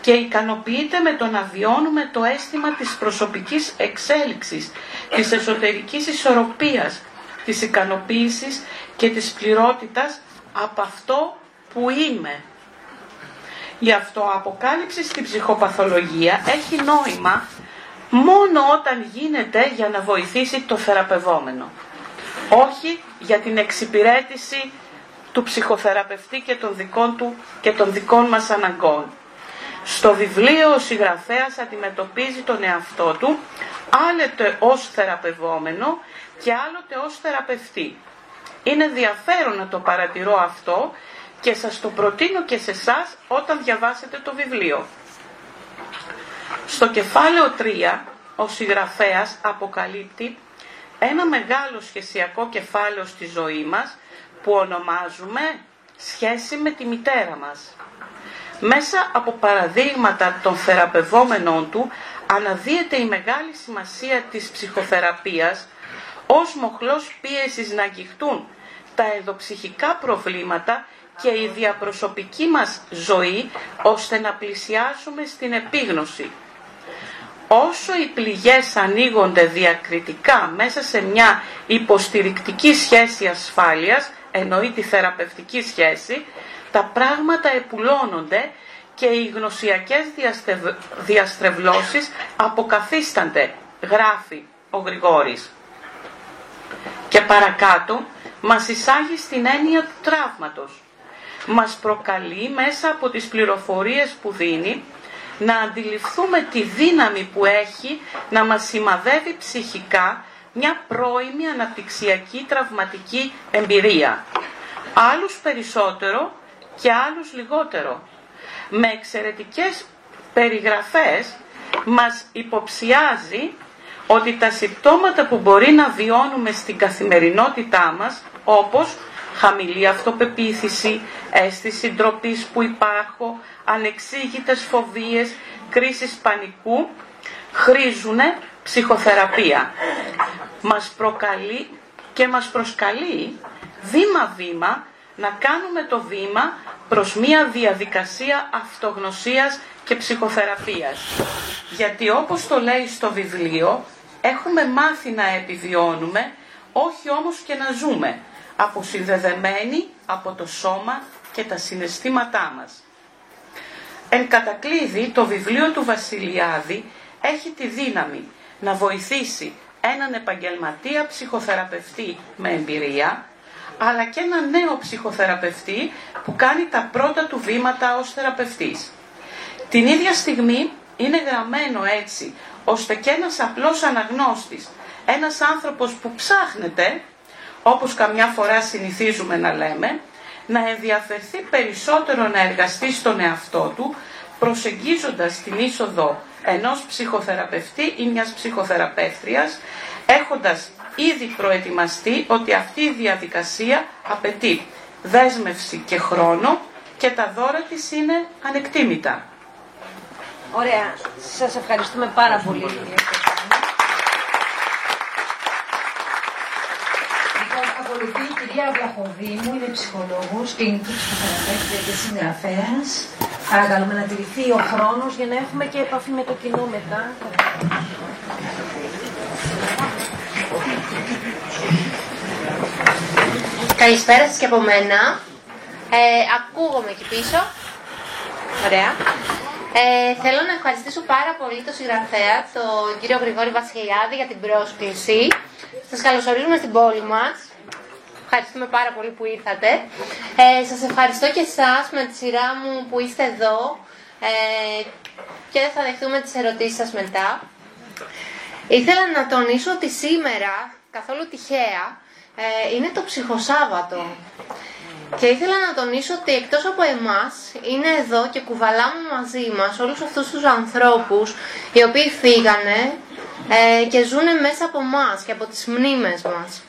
S4: και ικανοποιείται με το να βιώνουμε το αίσθημα της προσωπικής εξέλιξης, της εσωτερικής ισορροπίας, της ικανοποίησης και της πληρότητας από αυτό που είμαι. Η αυτοαποκάλυψη στην ψυχοπαθολογία έχει νόημα μόνο όταν γίνεται για να βοηθήσει το θεραπευόμενο. Όχι για την εξυπηρέτηση του ψυχοθεραπευτή και των δικών του και των δικών μας αναγκών. Στο βιβλίο ο συγγραφέας αντιμετωπίζει τον εαυτό του άλλοτε ως θεραπευόμενο και άλλοτε ως θεραπευτή. Είναι ενδιαφέρον να το παρατηρώ αυτό και σας το προτείνω και σε εσάς όταν διαβάσετε το βιβλίο. Στο κεφάλαιο 3 ο συγγραφέας αποκαλύπτει ένα μεγάλο σχεσιακό κεφάλαιο στη ζωή μας που ονομάζουμε σχέση με τη μητέρα μας. Μέσα από παραδείγματα των θεραπευόμενων του αναδύεται η μεγάλη σημασία της ψυχοθεραπείας ως μοχλός πίεσης να αγγιχτούν τα ενδοψυχικά προβλήματα και η διαπροσωπική μας ζωή ώστε να πλησιάσουμε στην επίγνωση. Όσο οι πληγές ανοίγονται διακριτικά μέσα σε μια υποστηρικτική σχέση ασφάλειας, εννοεί τη θεραπευτική σχέση, τα πράγματα επουλώνονται και οι γνωσιακές διαστρεβλώσεις αποκαθίστανται, γράφει ο Γρηγόρης. Και παρακάτω μας εισάγει στην έννοια του τραύματος. Μας προκαλεί μέσα από τις πληροφορίες που δίνει να αντιληφθούμε τη δύναμη που έχει να μας σημαδεύει ψυχικά μια πρώιμη αναπτυξιακή τραυματική εμπειρία. Άλλους περισσότερο και άλλους λιγότερο. Με εξαιρετικές περιγραφές μας υποψιάζει ότι τα συμπτώματα που μπορεί να βιώνουμε στην καθημερινότητά μας, όπως χαμηλή αυτοπεποίθηση, αίσθηση ντροπής που υπάρχω, ανεξήγητες φοβίες, κρίσεις πανικού, χρήζουν ψυχοθεραπεία. Μας προκαλεί και μας προσκαλεί βήμα-βήμα να κάνουμε το βήμα προς μία διαδικασία αυτογνωσίας και ψυχοθεραπείας. Γιατί όπως το λέει στο βιβλίο, έχουμε μάθει να επιβιώνουμε, όχι όμως και να ζούμε, αποσυνδεδεμένοι από το σώμα και τα συναισθήματά μας. Εν κατακλείδη, το βιβλίο του Βασιλιάδη έχει τη δύναμη να βοηθήσει έναν επαγγελματία ψυχοθεραπευτή με εμπειρία, αλλά και έναν νέο ψυχοθεραπευτή που κάνει τα πρώτα του βήματα ως θεραπευτής. Την ίδια στιγμή είναι γραμμένο έτσι, ώστε και ένας απλός αναγνώστης, ένας άνθρωπος που ψάχνεται, όπως καμιά φορά συνηθίζουμε να λέμε, να ενδιαφερθεί περισσότερο να εργαστεί στον εαυτό του, προσεγγίζοντας την είσοδο ενός ψυχοθεραπευτή ή μιας ψυχοθεραπεύτριας, έχοντας ήδη προετοιμαστεί ότι αυτή η διαδικασία απαιτεί δέσμευση και χρόνο και τα δώρα της είναι ανεκτήμητα.
S2: Ωραία. Σας ευχαριστούμε πάρα πολύ. Λοιπόν, ακολουθεί η κυρία Βλαχοδήμου, είναι ψυχολόγος, κλινική ψυχοθεραπεύτρια και συγγραφέας. Παρακαλούμε να τηρηθεί ο χρόνος για να έχουμε και επαφή με το κοινό μετά.
S5: Καλησπέρα σας και από μένα. Ε, ακούγομαι εκεί πίσω. Ωραία. Ε, θέλω να ευχαριστήσω πάρα πολύ τον συγγραφέα, τον κύριο Γρηγόρη Βασιλιάδη, για την πρόσκληση. Σας καλωσορίζουμε στην πόλη μας. Ευχαριστούμε πάρα πολύ που ήρθατε. Ε, σας ευχαριστώ και εσάς με τη σειρά μου που είστε εδώ ε, και θα δεχτούμε τις ερωτήσεις σας μετά. Ήθελα να τονίσω ότι σήμερα, καθόλου τυχαία, ε, είναι το ψυχοσάββατο. Και ήθελα να τονίσω ότι εκτός από εμάς είναι εδώ και κουβαλάμε μαζί μας όλους αυτούς τους ανθρώπους οι οποίοι φύγανε ε, και ζουν μέσα από μας και από τις μνήμες μας.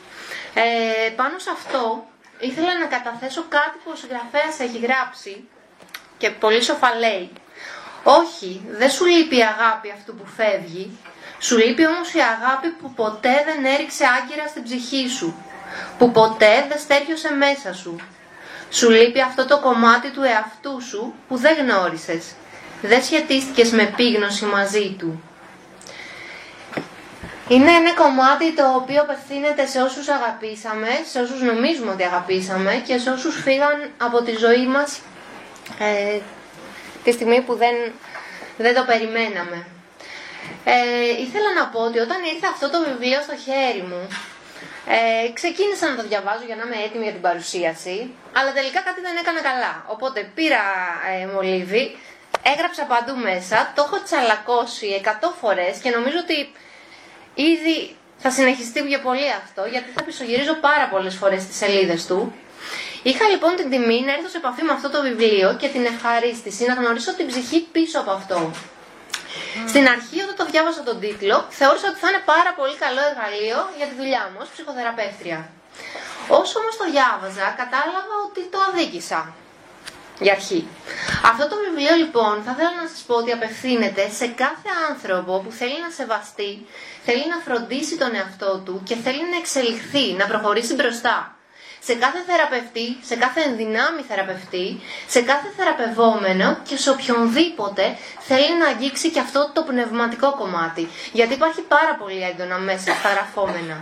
S5: Ε, πάνω σε αυτό ήθελα να καταθέσω κάτι που ο συγγραφέας έχει γράψει και πολύ σοφά λέει «Όχι, δεν σου λείπει η αγάπη αυτού που φεύγει, σου λείπει όμως η αγάπη που ποτέ δεν έριξε άγκυρα στην ψυχή σου, που ποτέ δεν στέριωσε μέσα σου, σου λείπει αυτό το κομμάτι του εαυτού σου που δεν γνώρισες. Δεν σχετίστηκες με επίγνωση μαζί του. Είναι ένα κομμάτι το οποίο απευθύνεται σε όσους αγαπήσαμε, σε όσους νομίζουμε ότι αγαπήσαμε και σε όσους φύγαν από τη ζωή μας ε, τη στιγμή που δεν, δεν το περιμέναμε. Ε, ήθελα να πω ότι όταν ήρθε αυτό το βιβλίο στο χέρι μου, ε, ξεκίνησα να το διαβάζω για να είμαι έτοιμη για την παρουσίαση, αλλά τελικά κάτι δεν έκανε καλά. Οπότε πήρα ε, μολύβι, έγραψα παντού μέσα, το έχω τσαλακώσει 100 φορές και νομίζω ότι ήδη θα συνεχιστεί για πολύ αυτό, γιατί θα πισωγυρίζω πάρα πολλές φορές τις σελίδες του. Είχα λοιπόν την τιμή να έρθω σε επαφή με αυτό το βιβλίο και την ευχαρίστηση να γνωρίσω την ψυχή πίσω από αυτό. Στην αρχή, όταν το διάβασα τον τίτλο, θεώρησα ότι θα είναι πάρα πολύ καλό εργαλείο για τη δουλειά μου ως ψυχοθεραπεύτρια. Όσο όμως το διάβαζα, κατάλαβα ότι το αδίκησα. Για αρχή. Αυτό το βιβλίο λοιπόν θα ήθελα να σας πω ότι απευθύνεται σε κάθε άνθρωπο που θέλει να σεβαστεί, θέλει να φροντίσει τον εαυτό του και θέλει να εξελιχθεί, να προχωρήσει μπροστά. σε κάθε θεραπευτή, σε κάθε ενδυνάμει θεραπευτή, σε κάθε θεραπευόμενο και σε οποιονδήποτε θέλει να αγγίξει και αυτό το πνευματικό κομμάτι. Γιατί υπάρχει πάρα πολύ έντονα μέσα στα γραφόμενα.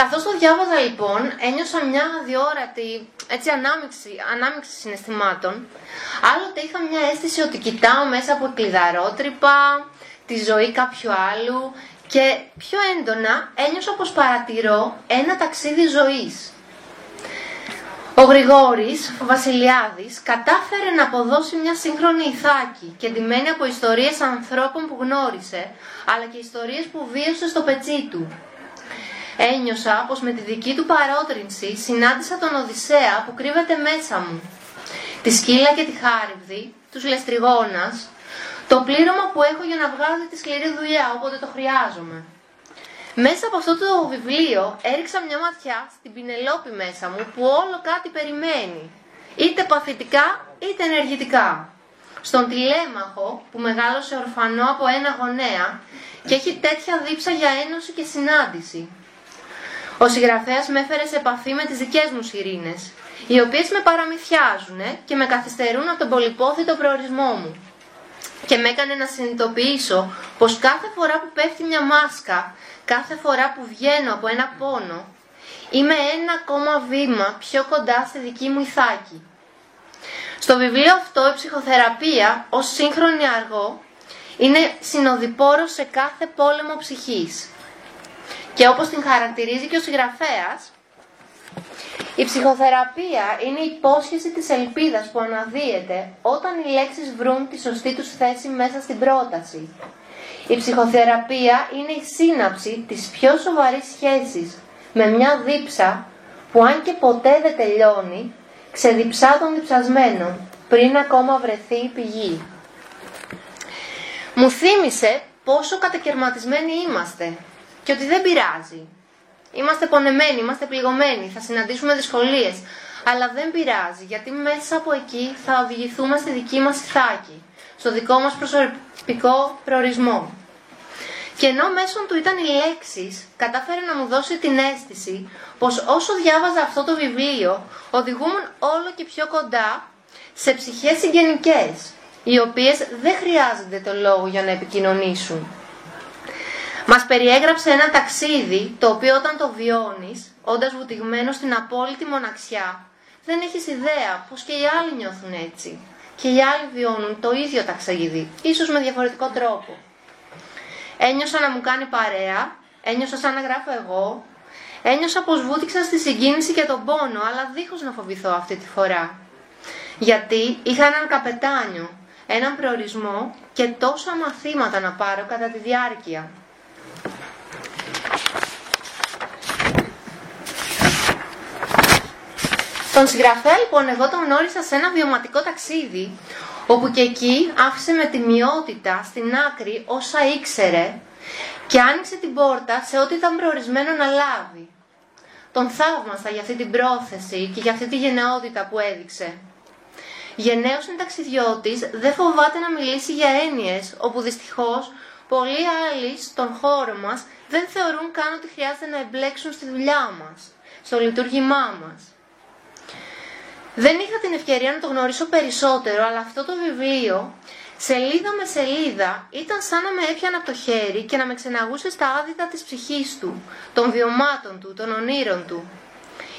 S5: Καθώς το διάβαζα λοιπόν, ένιωσα μια αδιόρατη έτσι, ανάμειξη, ανάμειξη συναισθημάτων. Άλλοτε είχα μια αίσθηση ότι κοιτάω μέσα από κλειδαρότρυπα, τη ζωή κάποιου άλλου και πιο έντονα ένιωσα πως παρατηρώ ένα ταξίδι ζωής. Ο Γρηγόρης, ο Βασιλιάδης, κατάφερε να αποδώσει μια σύγχρονη ηθάκη και ντυμένη από ιστορίες ανθρώπων που γνώρισε, αλλά και ιστορίες που βίωσε στο πετσί του. Ένιωσα πως με τη δική του παρότρινση συνάντησα τον Οδυσσέα που κρύβεται μέσα μου. Τη σκύλα και τη χάριβδη, τους λεστριγόνας, το πλήρωμα που έχω για να βγάλω τη σκληρή δουλειά όποτε το χρειάζομαι. Μέσα από αυτό το βιβλίο έριξα μια ματιά στην Πινελόπη μέσα μου που όλο κάτι περιμένει. Είτε παθητικά είτε ενεργητικά. Στον τηλέμαχο που μεγάλωσε ορφανό από ένα γονέα και έχει τέτοια δίψα για ένωση και συνάντηση. Ο συγγραφέας με έφερε σε επαφή με τις δικές μου σιρήνες, οι οποίες με παραμυθιάζουν και με καθυστερούν από τον πολυπόθητο προορισμό μου και με έκανε να συνειδητοποιήσω πως κάθε φορά που πέφτει μια μάσκα, κάθε φορά που βγαίνω από ένα πόνο, είμαι ένα ακόμα βήμα πιο κοντά στη δική μου ηθάκη. Στο βιβλίο αυτό η ψυχοθεραπεία ως σύγχρονη αργό είναι συνοδοιπόρος σε κάθε πόλεμο ψυχής. Και όπως την χαρακτηρίζει και ο συγγραφέας, η ψυχοθεραπεία είναι η υπόσχεση της ελπίδας που αναδύεται όταν οι λέξεις βρουν τη σωστή τους θέση μέσα στην πρόταση. Η ψυχοθεραπεία είναι η σύναψη της πιο σοβαρής σχέσης με μια δίψα που αν και ποτέ δεν τελειώνει, ξεδιψά των διψασμένων πριν ακόμα βρεθεί η πηγή. Μου θύμισε πόσο κατακαιρματισμένοι είμαστε και ότι δεν πειράζει. Είμαστε πονεμένοι, είμαστε πληγωμένοι, θα συναντήσουμε δυσκολίες. Αλλά δεν πειράζει, γιατί μέσα από εκεί θα οδηγηθούμε στη δική μας ηθάκη, στο δικό μας προσωπικό προορισμό. Και ενώ μέσω του ήταν οι λέξεις, κατάφερε να μου δώσει την αίσθηση πως όσο διάβαζα αυτό το βιβλίο, οδηγούμουν όλο και πιο κοντά σε ψυχές συγγενικές, οι οποίες δεν χρειάζονται το λόγο για να επικοινωνήσουν. Μας περιέγραψε ένα ταξίδι το οποίο όταν το βιώνεις, όντας βουτυγμένος στην απόλυτη μοναξιά, δεν έχεις ιδέα πως και οι άλλοι νιώθουν έτσι. Και οι άλλοι βιώνουν το ίδιο ταξίδι, ίσως με διαφορετικό τρόπο. Ένιωσα να μου κάνει παρέα, ένιωσα σαν να γράφω εγώ, ένιωσα πως βούτυξα στη συγκίνηση και τον πόνο, αλλά δίχως να φοβηθώ αυτή τη φορά. Γιατί είχα έναν καπετάνιο, έναν προορισμό και τόσα μαθήματα να πάρω κατά τη διάρκεια. Τον συγγραφέα λοιπόν εγώ τον γνώρισα σε ένα βιωματικό ταξίδι, όπου και εκεί άφησε με τιμιότητα στην άκρη όσα ήξερε και άνοιξε την πόρτα σε ό,τι ήταν προορισμένο να λάβει. Τον θαύμασα για αυτή την πρόθεση και για αυτή τη γενναιότητα που έδειξε. Γενναίος είναι ταξιδιώτης, δεν φοβάται να μιλήσει για έννοιες, όπου δυστυχώς πολλοί άλλοι στον χώρο μας δεν θεωρούν καν ότι χρειάζεται να εμπλέξουν στη δουλειά μας, στο λειτουργήμά μας. Δεν είχα την ευκαιρία να το γνωρίσω περισσότερο, αλλά αυτό το βιβλίο, σελίδα με σελίδα, ήταν σαν να με έπιανε από το χέρι και να με ξεναγούσε στα άδυτα της ψυχής του, των βιωμάτων του, των ονείρων του.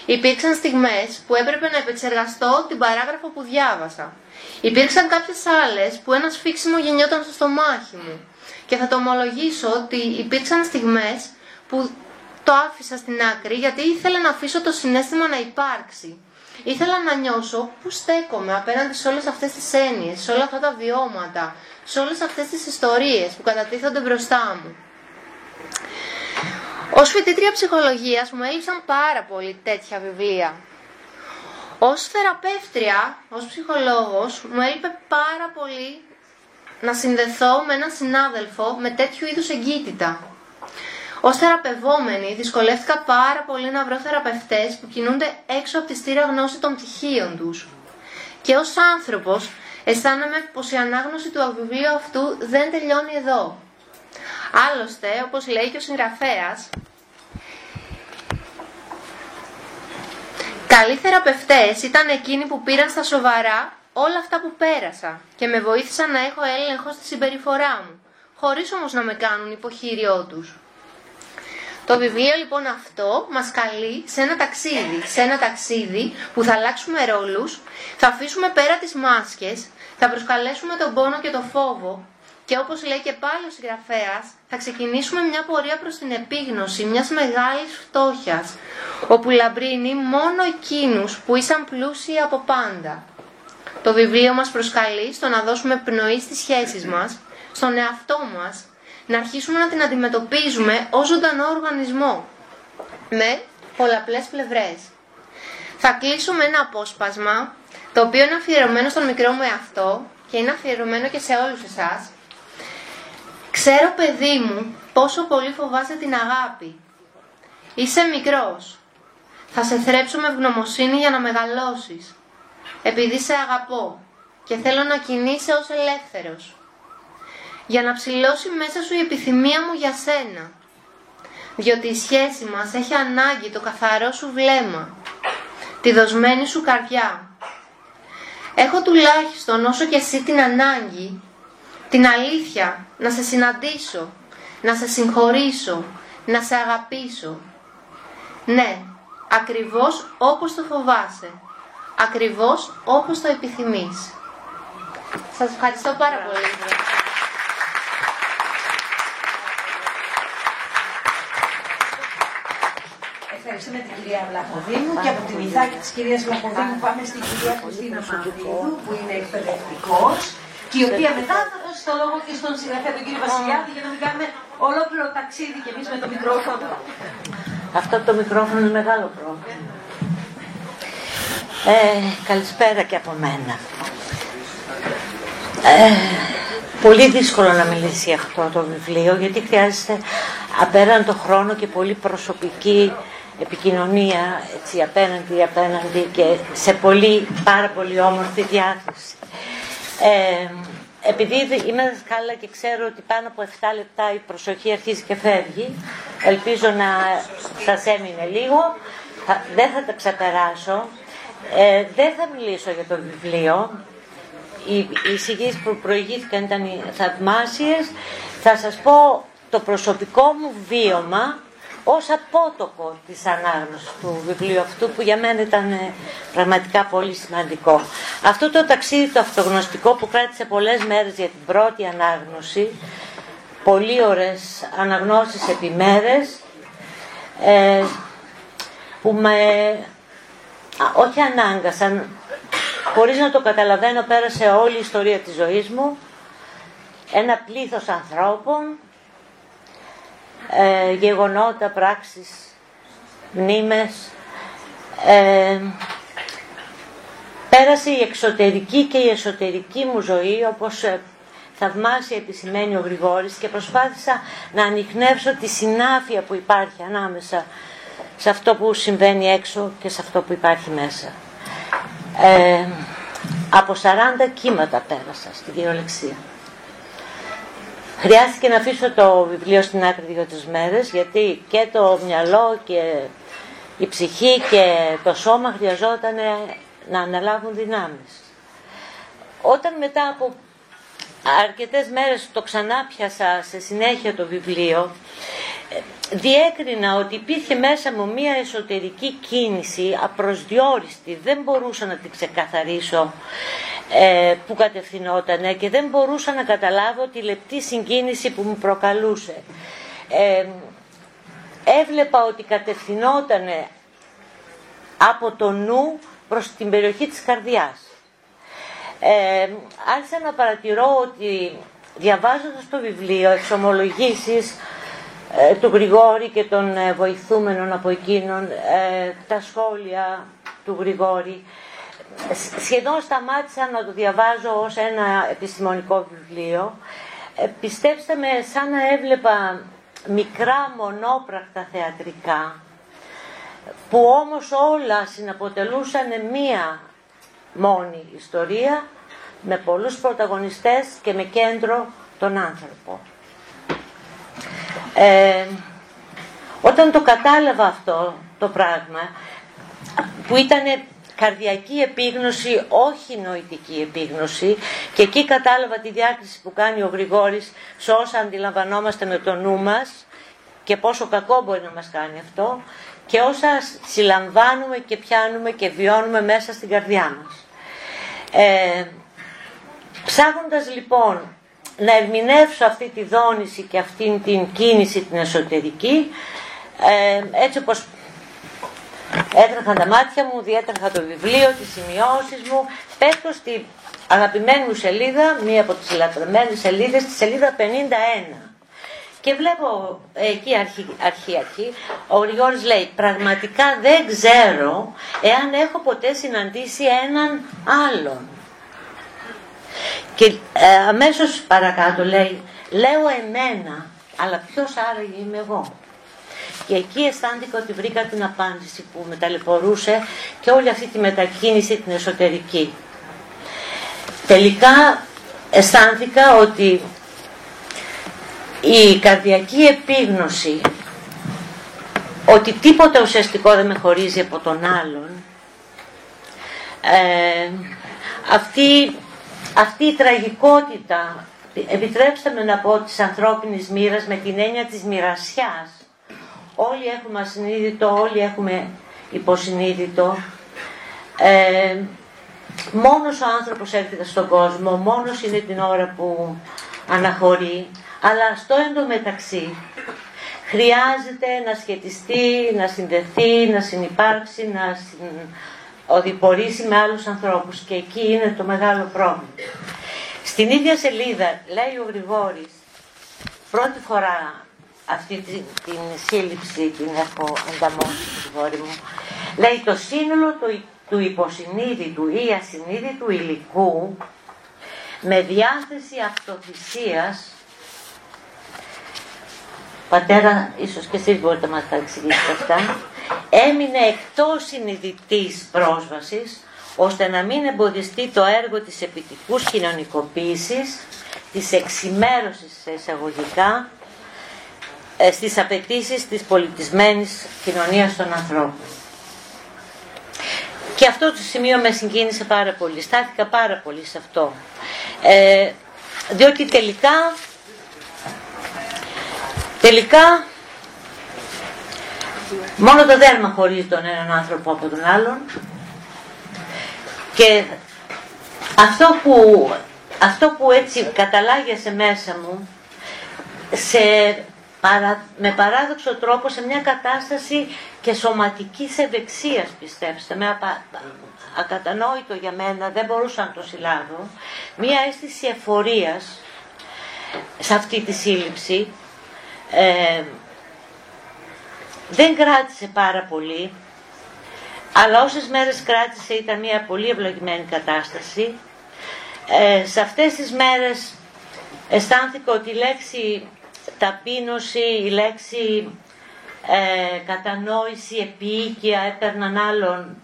S5: Υπήρξαν στιγμές που έπρεπε να επεξεργαστώ την παράγραφο που διάβασα. Υπήρξαν κάποιες άλλες που ένα σφίξιμο γεννιόταν στο στομάχι μου. Και θα το ομολογήσω ότι υπήρξαν στιγμές που το άφησα στην άκρη γιατί ήθελα να αφήσω το συνέστημα να υπάρξει. Ήθελα να νιώσω πού στέκομαι απέναντι σε όλες αυτές τις έννοιες, σε όλα αυτά τα βιώματα, σε όλες αυτές τις ιστορίες που κατατίθονται μπροστά μου. Ως φοιτήτρια ψυχολογίας μου έλειψαν πάρα πολύ τέτοια βιβλία. Ως θεραπεύτρια, ως ψυχολόγος, μου έλειπε πάρα πολύ να συνδεθώ με έναν συνάδελφο με τέτοιου είδους εγκύτητα. Ως θεραπευόμενη δυσκολεύτηκα πάρα πολύ να βρω θεραπευτές που κινούνται έξω από τη στήρα γνώση των πτυχίων τους. Και ως άνθρωπος αισθάνομαι πως η ανάγνωση του βιβλίου αυτού δεν τελειώνει εδώ. Άλλωστε, όπως λέει και ο συγγραφέας, καλοί θεραπευτές ήταν εκείνοι που πήραν στα σοβαρά όλα αυτά που πέρασα και με βοήθησαν να έχω έλεγχο στη συμπεριφορά μου, χωρίς όμως να με κάνουν υποχείριό τους. Το βιβλίο λοιπόν αυτό μας καλεί σε ένα ταξίδι, σε ένα ταξίδι που θα αλλάξουμε ρόλους, θα αφήσουμε πέρα τις μάσκες, θα προσκαλέσουμε τον πόνο και το φόβο και όπως λέει και πάλι ο συγγραφέας, θα ξεκινήσουμε μια πορεία προς την επίγνωση μιας μεγάλης φτώχειας, όπου λαμπρύνει μόνο εκείνους που ήσαν πλούσιοι από πάντα. Το βιβλίο μας προσκαλεί στο να δώσουμε πνοή στις σχέσεις μας, στον εαυτό μας, να αρχίσουμε να την αντιμετωπίζουμε ως ζωντανό οργανισμό, με πολλαπλές πλευρές. Θα κλείσουμε ένα απόσπασμα, το οποίο είναι αφιερωμένο στον μικρό μου εαυτό και είναι αφιερωμένο και σε όλους εσάς. Ξέρω παιδί μου πόσο πολύ φοβάσαι την αγάπη. Είσαι μικρός. Θα σε θρέψω με ευγνωμοσύνη για να μεγαλώσεις. Επειδή σε αγαπώ και θέλω να κινείσαι ως ελεύθερος για να ψηλώσει μέσα σου η επιθυμία μου για σένα. Διότι η σχέση μας έχει ανάγκη το καθαρό σου βλέμμα, τη δοσμένη σου καρδιά. Έχω τουλάχιστον όσο και εσύ την ανάγκη, την αλήθεια, να σε συναντήσω, να σε συγχωρήσω, να σε αγαπήσω. Ναι, ακριβώς όπως το φοβάσαι, ακριβώς όπως το επιθυμείς. Σας ευχαριστώ πάρα πολύ.
S2: Ευχαριστούμε την κυρία Βλαχοδήμου και από τη μυθάκη της κυρίας Βλαχοδήμου πάμε στην κυρία Κωστίνα Μαυρίδου που είναι εκπαιδευτικός και η οποία μετά θα δώσει το λόγο και στον συγγραφέα τον κύριο Βασιλιάδη για να μην κάνουμε ολόκληρο ταξίδι και εμείς με το μικρόφωνο.
S6: Αυτό το μικρόφωνο είναι μεγάλο πρόβλημα. Ε, καλησπέρα και από μένα. Ε, πολύ δύσκολο να μιλήσει αυτό το βιβλίο γιατί χρειάζεται απέραντο χρόνο και πολύ προσωπική επικοινωνία έτσι, απέναντι, απέναντι και σε πολύ, πάρα πολύ όμορφη διάθεση. Ε, επειδή είμαι δασκάλα και ξέρω ότι πάνω από 7 λεπτά η προσοχή αρχίζει και φεύγει, ελπίζω να σας έμεινε λίγο, δεν θα τα ξεπεράσω. Ε, δεν θα μιλήσω για το βιβλίο. Οι, οι που προηγήθηκαν ήταν θαυμάσιες. Θα σας πω το προσωπικό μου βίωμα ως απότοκο της ανάγνωσης του βιβλίου αυτού που για μένα ήταν ε, πραγματικά πολύ σημαντικό. Αυτό το ταξίδι το αυτογνωστικό που κράτησε πολλές μέρες για την πρώτη ανάγνωση, πολύ ώρες αναγνώσεις επί μέρες, ε, που με όχι ανάγκασαν, χωρίς να το καταλαβαίνω πέρασε όλη η ιστορία της ζωής μου, ένα πλήθος ανθρώπων ε, γεγονότα, πράξεις, μνήμες. Ε, πέρασε η εξωτερική και η εσωτερική μου ζωή όπως ε, θαυμάσια επισημαίνει ο Γρηγόρης και προσπάθησα να ανοιχνεύσω τη συνάφεια που υπάρχει ανάμεσα σε αυτό που συμβαίνει έξω και σε αυτό που υπάρχει μέσα. Ε, από 40 κύματα πέρασα στη διολεξία. Χρειάστηκε να αφήσω το βιβλίο στην άκρη δύο-τρεις μέρες γιατί και το μυαλό και η ψυχή και το σώμα χρειαζόταν να αναλάβουν δυνάμεις. Όταν μετά από αρκετές μέρες το ξανά πιάσα σε συνέχεια το βιβλίο, διέκρινα ότι υπήρχε μέσα μου μία εσωτερική κίνηση απροσδιόριστη, δεν μπορούσα να την ξεκαθαρίσω ε, που κατευθυνόταν και δεν μπορούσα να καταλάβω τη λεπτή συγκίνηση που μου προκαλούσε. Ε, έβλεπα ότι κατευθυνόταν από το νου προς την περιοχή της καρδιάς. Ε, άρχισα να παρατηρώ ότι διαβάζοντας το βιβλίο εξομολογήσεις ε, του Γρηγόρη και των ε, βοηθούμενων από εκείνον, ε, τα σχόλια του Γρηγόρη, σχεδόν σταμάτησα να το διαβάζω ως ένα επιστημονικό βιβλίο. Ε, πιστέψτε με, σαν να έβλεπα μικρά μονόπρακτα θεατρικά, που όμως όλα συναποτελούσαν μία μόνη ιστορία, με πολλούς πρωταγωνιστές και με κέντρο τον άνθρωπο. Ε, όταν το κατάλαβα αυτό το πράγμα, που ήταν καρδιακή επίγνωση, όχι νοητική επίγνωση και εκεί κατάλαβα τη διάκριση που κάνει ο Γρηγόρης σε όσα αντιλαμβανόμαστε με το νου μας και πόσο κακό μπορεί να μας κάνει αυτό και όσα συλλαμβάνουμε και πιάνουμε και βιώνουμε μέσα στην καρδιά μας. Ε, ψάχνοντας λοιπόν να ερμηνεύσω αυτή τη δόνηση και αυτή την κίνηση την εσωτερική, ε, έτσι όπως έτρεχαν τα μάτια μου, διέτρεχα το βιβλίο, τις σημειώσεις μου, πέφτω στη αγαπημένη μου σελίδα, μία από τις λατρεμένες σελίδες, τη σελίδα 51. Και βλέπω εκεί αρχή, αρχή, αρχή, ο Γρηγόρης λέει πραγματικά δεν ξέρω εάν έχω ποτέ συναντήσει έναν άλλον. Και ε, αμέσως παρακάτω λέει, λέω εμένα, αλλά ποιος άραγε είμαι εγώ. Και εκεί αισθάνθηκα ότι βρήκα την απάντηση που με ταλαιπωρούσε και όλη αυτή τη μετακίνηση την εσωτερική. Τελικά αισθάνθηκα ότι η καρδιακή επίγνωση ότι τίποτα ουσιαστικό δεν με χωρίζει από τον άλλον ε, αυτή, αυτή η τραγικότητα επιτρέψτε με να πω της ανθρώπινης μοίρας με την έννοια της μοιρασιάς. Όλοι έχουμε ασυνείδητο, όλοι έχουμε υποσυνείδητο. Ε, μόνος ο άνθρωπος έρχεται στον κόσμο μόνος είναι την ώρα που αναχωρεί. Αλλά στο εντωμεταξύ χρειάζεται να σχετιστεί, να συνδεθεί, να συνυπάρξει, να οδηπορήσει με άλλους ανθρώπους και εκεί είναι το μεγάλο πρόβλημα. Στην ίδια σελίδα λέει ο Γρηγόρης πρώτη φορά αυτή την, την σύλληψη την έχω ενταμώσει Γρηγόρη μου λέει το σύνολο του, του υποσυνείδητου ή ασυνείδητου υλικού με διάθεση αυτοθυσίας Πατέρα, ίσως και εσείς μπορείτε να μας τα εξηγήσετε αυτά. Έμεινε εκτός συνειδητής πρόσβασης, ώστε να μην εμποδιστεί το έργο της επιτυχούς κοινωνικοποίησης, της εξημέρωσης σε εισαγωγικά, ε, στις απαιτήσεις της πολιτισμένης κοινωνίας των ανθρώπων. Και αυτό το σημείο με συγκίνησε πάρα πολύ, στάθηκα πάρα πολύ σε αυτό. Ε, διότι τελικά Τελικά, μόνο το δέρμα χωρίζει τον έναν άνθρωπο από τον άλλον. Και αυτό που, αυτό που έτσι καταλάγιασε μέσα μου σε, με παράδοξο τρόπο σε μια κατάσταση και σωματικής ευεξίας πιστέψτε με ακατανόητο για μένα δεν μπορούσα να το συλλάβω μια αίσθηση εφορίας σε αυτή τη σύλληψη ε, δεν κράτησε πάρα πολύ, αλλά όσες μέρες κράτησε ήταν μια πολύ ευλογημένη κατάσταση. Ε, σε αυτές τις μέρες αισθάνθηκα ότι η λέξη ταπείνωση, η λέξη ε, κατανόηση, επίοικια έπαιρναν άλλον,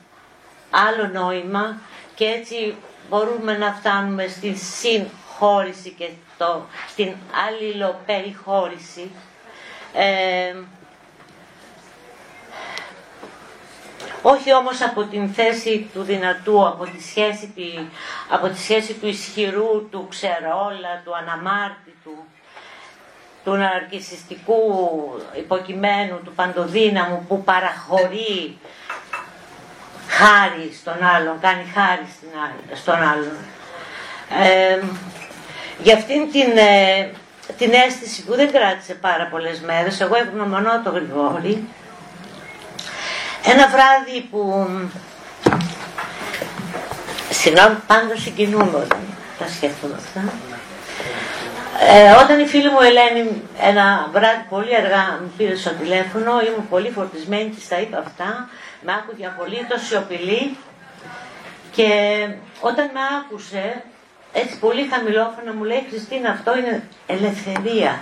S6: άλλο νόημα και έτσι μπορούμε να φτάνουμε στην συγχώρηση και το, στην αλληλοπεριχώρηση ε, όχι όμως από την θέση του δυνατού, από τη σχέση, από τη σχέση του ισχυρού, του ξερόλα, του αναμάρτητου, του ναρκισιστικού υποκειμένου, του παντοδύναμου που παραχωρεί χάρη στον άλλον, κάνει χάρη στον άλλον. Ε, για αυτήν την ε, την αίσθηση που δεν κράτησε πάρα πολλές μέρες, εγώ ευγνωμονώ το Γρηγόρη, ένα βράδυ που, συγγνώμη, πάντα συγκινούμε όταν τα σκέφτομαι αυτά, ε, όταν η φίλη μου Ελένη ένα βράδυ πολύ αργά μου πήρε στο τηλέφωνο, ήμουν πολύ φορτισμένη και τα είπα αυτά, με άκουγε απολύτως σιωπηλή και όταν με άκουσε έτσι πολύ χαμηλόφωνα μου λέει Χριστίνα αυτό είναι ελευθερία.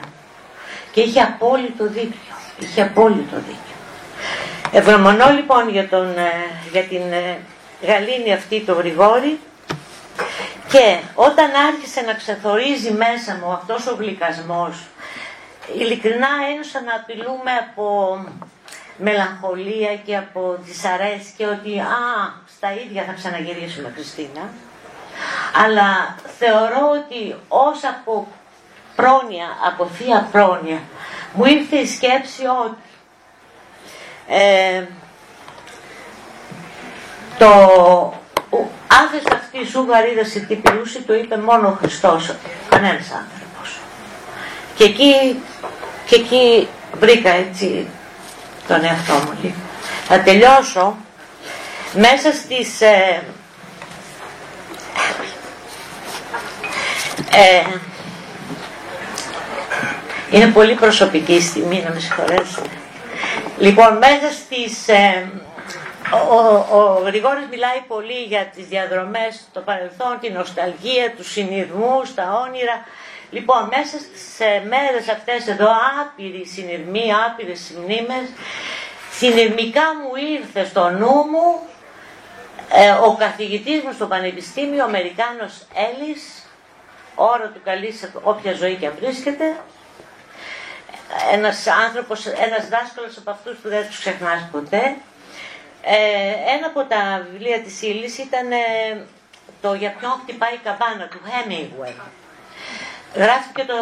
S6: Και είχε απόλυτο δίκιο. Είχε απόλυτο δίκιο. Ευγνωμονώ λοιπόν για, τον, ε, για την ε, γαλήνη αυτή το Γρηγόρη και όταν άρχισε να ξεθορίζει μέσα μου αυτός ο γλυκασμός ειλικρινά ένωσα να απειλούμε από μελαγχολία και από δυσαρέσκεια ότι α, στα ίδια θα ξαναγυρίσουμε Χριστίνα. Αλλά θεωρώ ότι ως από πρόνοια, από θεία πρόνοια, μου ήρθε η σκέψη ότι ε, το άφες αυτή η σούγαρίδα σε τι ποιούσε, το είπε μόνο ο Χριστός, κανένας άνθρωπος. Και εκεί, και εκεί βρήκα έτσι τον εαυτό μου. Θα τελειώσω μέσα στις... Ε, ε, είναι πολύ προσωπική στιγμή, να με συγχωρέσετε. Λοιπόν, μέσα στις... Ε, ο, ο, Γρηγόρης μιλάει πολύ για τις διαδρομές στο παρελθόν, την νοσταλγία, τους συνειρμούς, τα όνειρα. Λοιπόν, μέσα στις ε, μέρες αυτές εδώ, άπειροι συνειρμοί, άπειρες μνήμες, συνειρμικά μου ήρθε στο νου μου ε, ο καθηγητής μου στο Πανεπιστήμιο, ο Αμερικάνος Έλλης, όρο του καλής σε όποια ζωή και αν βρίσκεται, ένας άνθρωπος, ένας δάσκαλος από αυτούς που δεν τους ξεχνάς ποτέ. Ε, ένα από τα βιβλία της ύλης ήταν ε, το «Για ποιον χτυπάει η καμπάνα» του Hemingway. Γράφτηκε το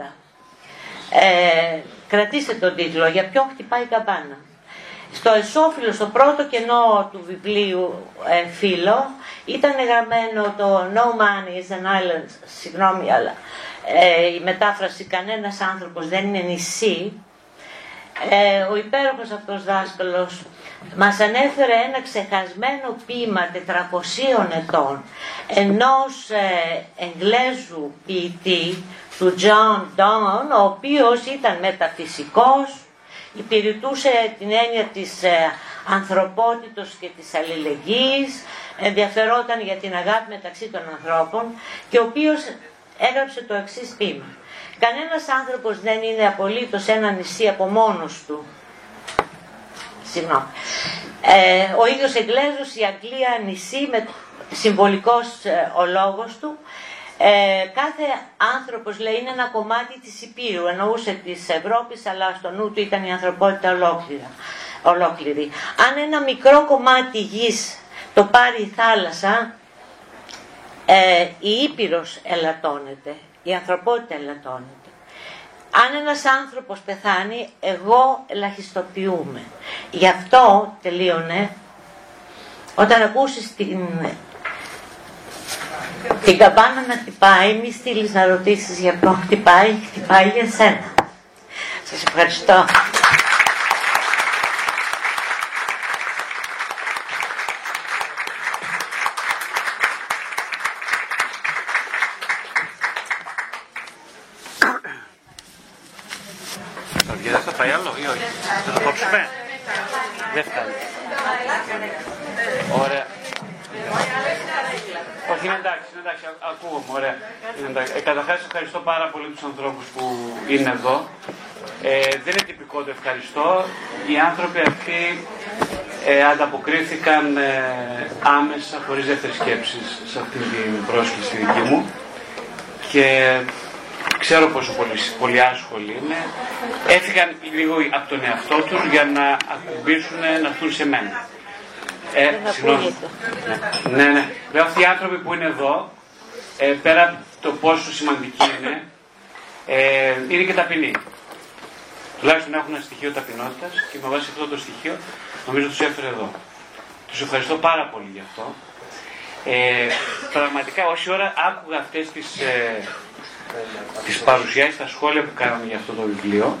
S6: 1940. Ε, κρατήστε τον τίτλο «Για ποιον χτυπάει η καμπάνα». Στο εσώφυλλο, στο πρώτο κενό του βιβλίου ε, φύλλο, ήταν γραμμένο το «No man is an island», συγγνώμη, αλλά ε, η μετάφραση «Κανένας άνθρωπος δεν είναι νησί», ε, ο υπέροχος αυτός δάσκαλος μας ανέφερε ένα ξεχασμένο ποίημα 400 ετών ενός ε, Εγγλέζου ποιητή του John Donne, ο οποίος ήταν μεταφυσικός, υπηρετούσε την έννοια της ε, ανθρωπότητος και της αλληλεγγύης, ενδιαφερόταν για την αγάπη μεταξύ των ανθρώπων και ο οποίος έγραψε το εξής ποίημα. Κανένας άνθρωπος δεν είναι απολύτως ένα νησί από μόνος του. Συγγνώμη. Ε, ο ίδιος Εγγλέζος, η Αγγλία νησί, με συμβολικός ε, ο λόγος του. Ε, κάθε άνθρωπος λέει είναι ένα κομμάτι της Υπήρου, εννοούσε της Ευρώπης, αλλά στο νου του ήταν η ανθρωπότητα ολόκληρα, ολόκληρη. Αν ένα μικρό κομμάτι γης το πάρει η θάλασσα, ε, η Ήπειρος ελαττώνεται, η ανθρωπότητα ελαττώνεται. Αν ένας άνθρωπος πεθάνει, εγώ ελαχιστοποιούμε. Γι' αυτό τελείωνε, όταν ακούσεις την, την καμπάνα να χτυπάει, μη στείλεις να ρωτήσεις για ποιον χτυπάει, χτυπάει για σένα. Σας ευχαριστώ.
S7: Δεν φτάνει. Ωραία. Όχι, είναι εντάξει, είναι εντάξει, ακούγομαι, ωραία. Ε, καταρχάς ευχαριστώ πάρα πολύ τους ανθρώπους που είναι εδώ. Ε, δεν είναι τυπικό το ευχαριστώ. Οι άνθρωποι αυτοί ε, ανταποκρίθηκαν ε, άμεσα, χωρίς δεύτερη σκέψη, σε αυτή την πρόσκληση δική μου. Και ξέρω πόσο πολύ, πολύ άσχολοι είναι, έφυγαν λίγο από τον εαυτό τους για να ακουμπήσουν να έρθουν σε μένα. Ε, συγγνώμη. Ναι, ναι, ναι. Λέω αυτοί οι άνθρωποι που είναι εδώ, ε, πέρα από το πόσο σημαντικοί είναι, ε, είναι και ταπεινοί. Τουλάχιστον έχουν ένα στοιχείο ταπεινότητας και με βάση αυτό το στοιχείο νομίζω τους έφερε εδώ. Τους ευχαριστώ πάρα πολύ γι' αυτό. Ε, πραγματικά όση ώρα άκουγα αυτές τις ε, τις παρουσιάσεις, τα σχόλια που κάναμε για αυτό το βιβλίο,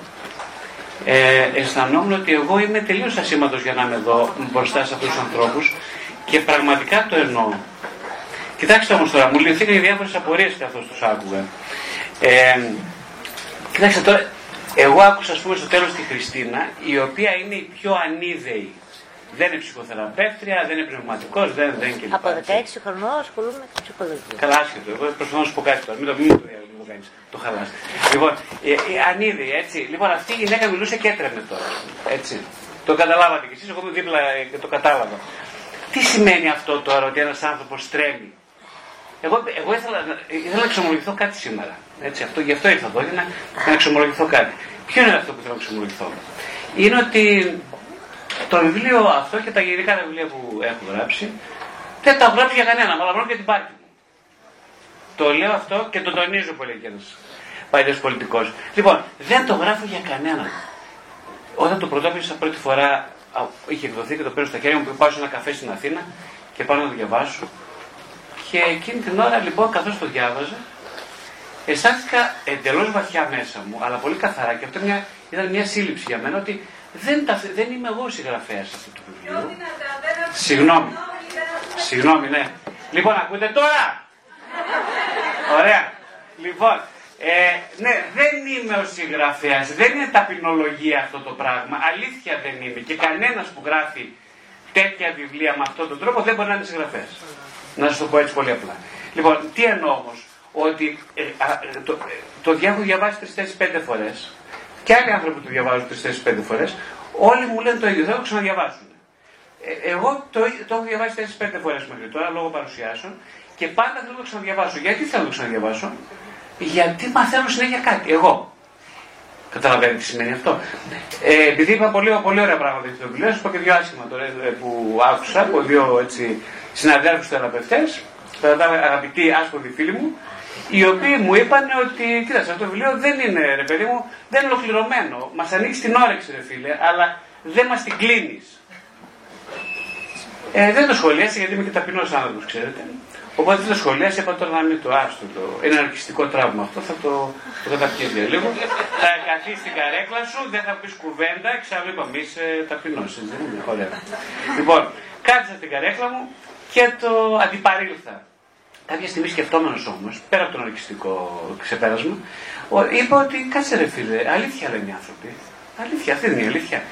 S7: ε, αισθανόμουν ότι εγώ είμαι τελείως ασήμαντος για να είμαι εδώ μπροστά σε αυτούς τους ανθρώπους και πραγματικά το εννοώ. Κοιτάξτε όμως τώρα, μου λυθήκαν οι διάφορες απορίες και αυτός τους άκουγα. Ε, κοιτάξτε τώρα, εγώ άκουσα ας πούμε στο τέλος τη Χριστίνα, η οποία είναι η πιο ανίδεη δεν είναι ψυχοθεραπεύτρια, δεν είναι πνευματικός, δεν, δεν και
S6: Από 16 χρονών ασχολούμαι με ψυχολογία.
S7: Καλά, άσχετο. Εγώ προσπαθώ να σου πω κάτι τώρα. Μην το, μην το, μην το κάνεις. Το χαλάς. Λοιπόν, ε, ε, ανίδη, έτσι. Λοιπόν, αυτή η γυναίκα μιλούσε και έτρεμε τώρα. Έτσι. Το καταλάβατε κι εσείς, εγώ είμαι δίπλα και το κατάλαβα. Τι σημαίνει αυτό τώρα ότι ένας άνθρωπος τρέμει; Εγώ, εγώ ήθελα, ήθελα να ξομολογηθώ κάτι σήμερα. Έτσι, αυτό, γι' αυτό ήρθα εδώ, για να, να ξομολογηθώ κάτι. Ποιο είναι αυτό που θέλω να ξομολογηθώ. είναι ότι το βιβλίο αυτό και τα γενικά βιβλία που έχω γράψει δεν τα έχω γράψει για κανέναν, αλλά μόνο για την πάρτι μου. Το λέω αυτό και το τονίζω πολύ και ένας παλιός πολιτικός. Λοιπόν, δεν το γράφω για κανέναν. Όταν το πρωτόπισα πρώτη φορά, είχε εκδοθεί και το παίρνω στα χέρια μου που πάω σε ένα καφέ στην Αθήνα και πάω να το διαβάσω. Και εκείνη την ώρα λοιπόν, καθώς το διάβαζα, αισθάνθηκα εντελώς βαθιά μέσα μου, αλλά πολύ καθαρά και αυτό μια, ήταν μια σύλληψη για μένα ότι δεν, τα, δεν είμαι εγώ συγγραφέας αυτού του βιβλίου. Συγγνώμη. Συγγνώμη, ναι. Λοιπόν, ακούτε τώρα. Ωραία. Λοιπόν, ε, ναι, δεν είμαι ο συγγραφέας, δεν είναι ταπεινολογία αυτό το πράγμα. Αλήθεια δεν είμαι. Και κανένας που γράφει τέτοια βιβλία με αυτόν τον τρόπο δεν μπορεί να είναι συγγραφέας. Να σα το πω έτσι πολύ απλά. Λοιπόν, τι εννοώ όμως, ότι ε, α, το, ε, το έχω διαβάσει τρει-τέσσερι-πέντε φορές και άλλοι άνθρωποι το διαβάζουν τρει-τέσσερι-πέντε φορές, όλοι μου λένε το ίδιο, δεν το ξαναδιαβάσουν. Ε, εγώ το, το έχω διαβάσει τέσσερι-πέντε φορές μέχρι τώρα λόγω παρουσιάσεων και πάντα θέλω να το ξαναδιαβάσω. Γιατί θέλω να το ξαναδιαβάσω, γιατί μαθαίνω συνέχεια κάτι. Εγώ. Καταλαβαίνετε τι σημαίνει αυτό. Ε, επειδή είπα πολύ, πολύ ωραία πράγματα για το βιβλίο, σα πω και δύο άσχημα τώρα ε, που άκουσα από δύο έτσι, συναδέλφους θεραπευτές, αγαπητοί άσποδοι φίλοι μου, οι οποίοι μου είπαν ότι, κοίταξε, αυτό το βιβλίο δεν είναι, ρε παιδί μου, δεν είναι ολοκληρωμένο. Μας ανοίξει την όρεξη, ρε φίλε, αλλά δεν μας την κλείνεις. Ε, δεν το σχολίασα γιατί είμαι και ταπεινός άνθρωπος, ξέρετε. Οπότε δεν το σχολίασα, είπα τώρα να μην το άστο. Το... Είναι αρκιστικό τραύμα αυτό, θα το, το καταπιέζει λίγο. θα καθίσει στην καρέκλα σου, δεν θα πεις κουβέντα, εξάλλου είπαμε είσαι ταπεινός. Δεν είναι, ωραία. λοιπόν, κάθισα στην καρέκλα μου και το αντιπαρήλθα. Κάποια στιγμή σκεφτόμενος όμως, πέρα από τον αρκιστικό ξεπέρασμα, είπα ότι κάτσε ρε φίλε, αλήθεια λένε οι άνθρωποι. Αλήθεια, αυτή είναι η αλήθεια.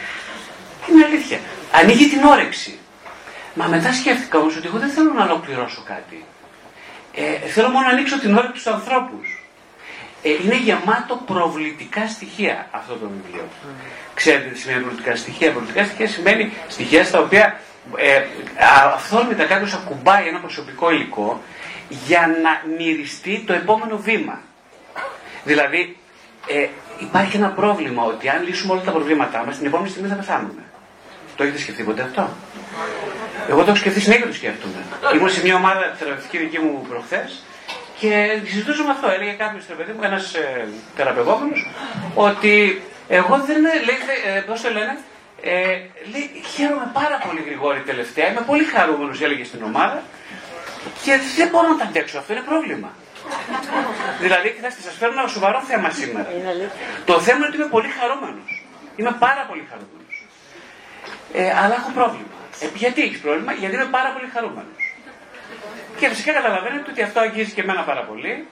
S7: Είναι αλήθεια. Ανοίγει την όρεξη. Μα μετά σκέφτηκα όμως ότι εγώ δεν θέλω να ολοκληρώσω κάτι. Ε, θέλω μόνο να ανοίξω την όρεξη στους ανθρώπους. Ε, είναι γεμάτο προβλητικά στοιχεία αυτό το βιβλίο. Mm. Ξέρετε τι σημαίνει προβλητικά στοιχεία. Προβλητικά στοιχεία σημαίνει στοιχεία στα οποία ε, αυθόρμητα κάποιος ακουμπάει ένα προσωπικό υλικό για να μυριστεί το επόμενο βήμα. Δηλαδή, ε, υπάρχει ένα πρόβλημα ότι αν λύσουμε όλα τα προβλήματά μας, την επόμενη στιγμή θα πεθάνουμε. Το έχετε σκεφτεί ποτέ αυτό; Εγώ το έχω σκεφτεί συνέχεια το σκέφτομαι. Ήμουν σε μια ομάδα θεραπευτική δική μου προχθές και συζητούσαμε αυτό. Έλεγε κάποιος παιδί μου, ένας ε, θεραπευόμενος, ότι εγώ δεν λέει, ε, πώς το λένε, ε, λέει, χαίρομαι πάρα πολύ γρηγόρη τελευταία, είμαι πολύ χαρούμενος, έλεγε στην ομάδα και δεν μπορώ να τα αντέξω. Αυτό είναι πρόβλημα. δηλαδή, κοιτάξτε, σας φέρνω ένα σοβαρό θέμα σήμερα. Το θέμα είναι ότι είμαι πολύ χαρούμενος. Είμαι πάρα πολύ χαρούμενος. Ε, αλλά έχω πρόβλημα. Ε, γιατί έχεις πρόβλημα, γιατί είμαι πάρα πολύ χαρούμενος. Και φυσικά καταλαβαίνετε ότι αυτό αγγίζει και εμένα πάρα πολύ.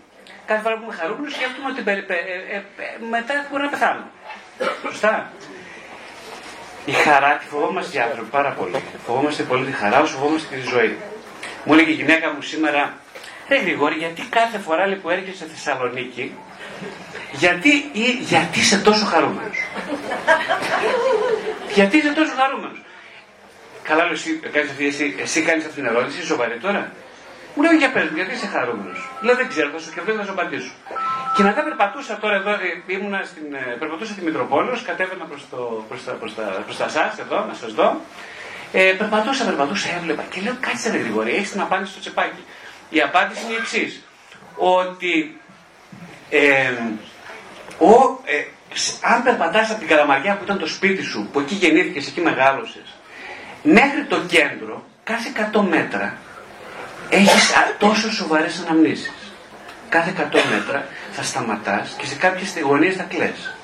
S7: Κάθε φορά που είμαι χαρούμενος, σκέφτομαι ότι ε, ε, ε, μετά μπορεί να πεθάνω. Σωστά. Η χαρά τη φοβόμαστε οι άνθρωποι πάρα πολύ. Φοβόμαστε πολύ τη χαρά, όσο φοβόμαστε τη ζωή. Μου έλεγε η γυναίκα μου σήμερα, Ρε Γρηγόρη, γιατί κάθε φορά που έρχεσαι στη Θεσσαλονίκη, γιατί, ή, γιατί είσαι τόσο χαρούμενος; γιατί είσαι τόσο χαρούμενος; Καλά, λέω, εσύ, κάνεις αυτή, εσύ, εσύ κάνεις αυτή την ερώτηση, είσαι σοβαρή τώρα. Μου λέει, για πες γιατί είσαι χαρούμενος; Λέω, δεν ξέρω, θα σου σκεφτώ θα σου απαντήσω. Και μετά περπατούσα τώρα εδώ, ε, ήμουνα στην, ε, περπατούσα τη Μητροπόλεως, κατέβαινα προς, το, προς, τα, προς, τα, προς τα σας εδώ, να σας δω. Ε, περπατούσα, περπατούσα, έβλεπα και λέω, κάτσε ρε γρήγορα, έχεις την απάντηση στο τσεπάκι. Η απάντηση είναι η εξής. Ότι ε, ο, ε, αν περπατάς από την Καλαμαριά που ήταν το σπίτι σου, που εκεί γεννήθηκες, εκεί μεγάλωσες, μέχρι το κέντρο, κάθε 100 μέτρα, έχεις τόσο σοβαρές αναμνήσεις. Κάθε 100 μέτρα θα σταματάς και σε κάποιες γωνίες θα κλαις.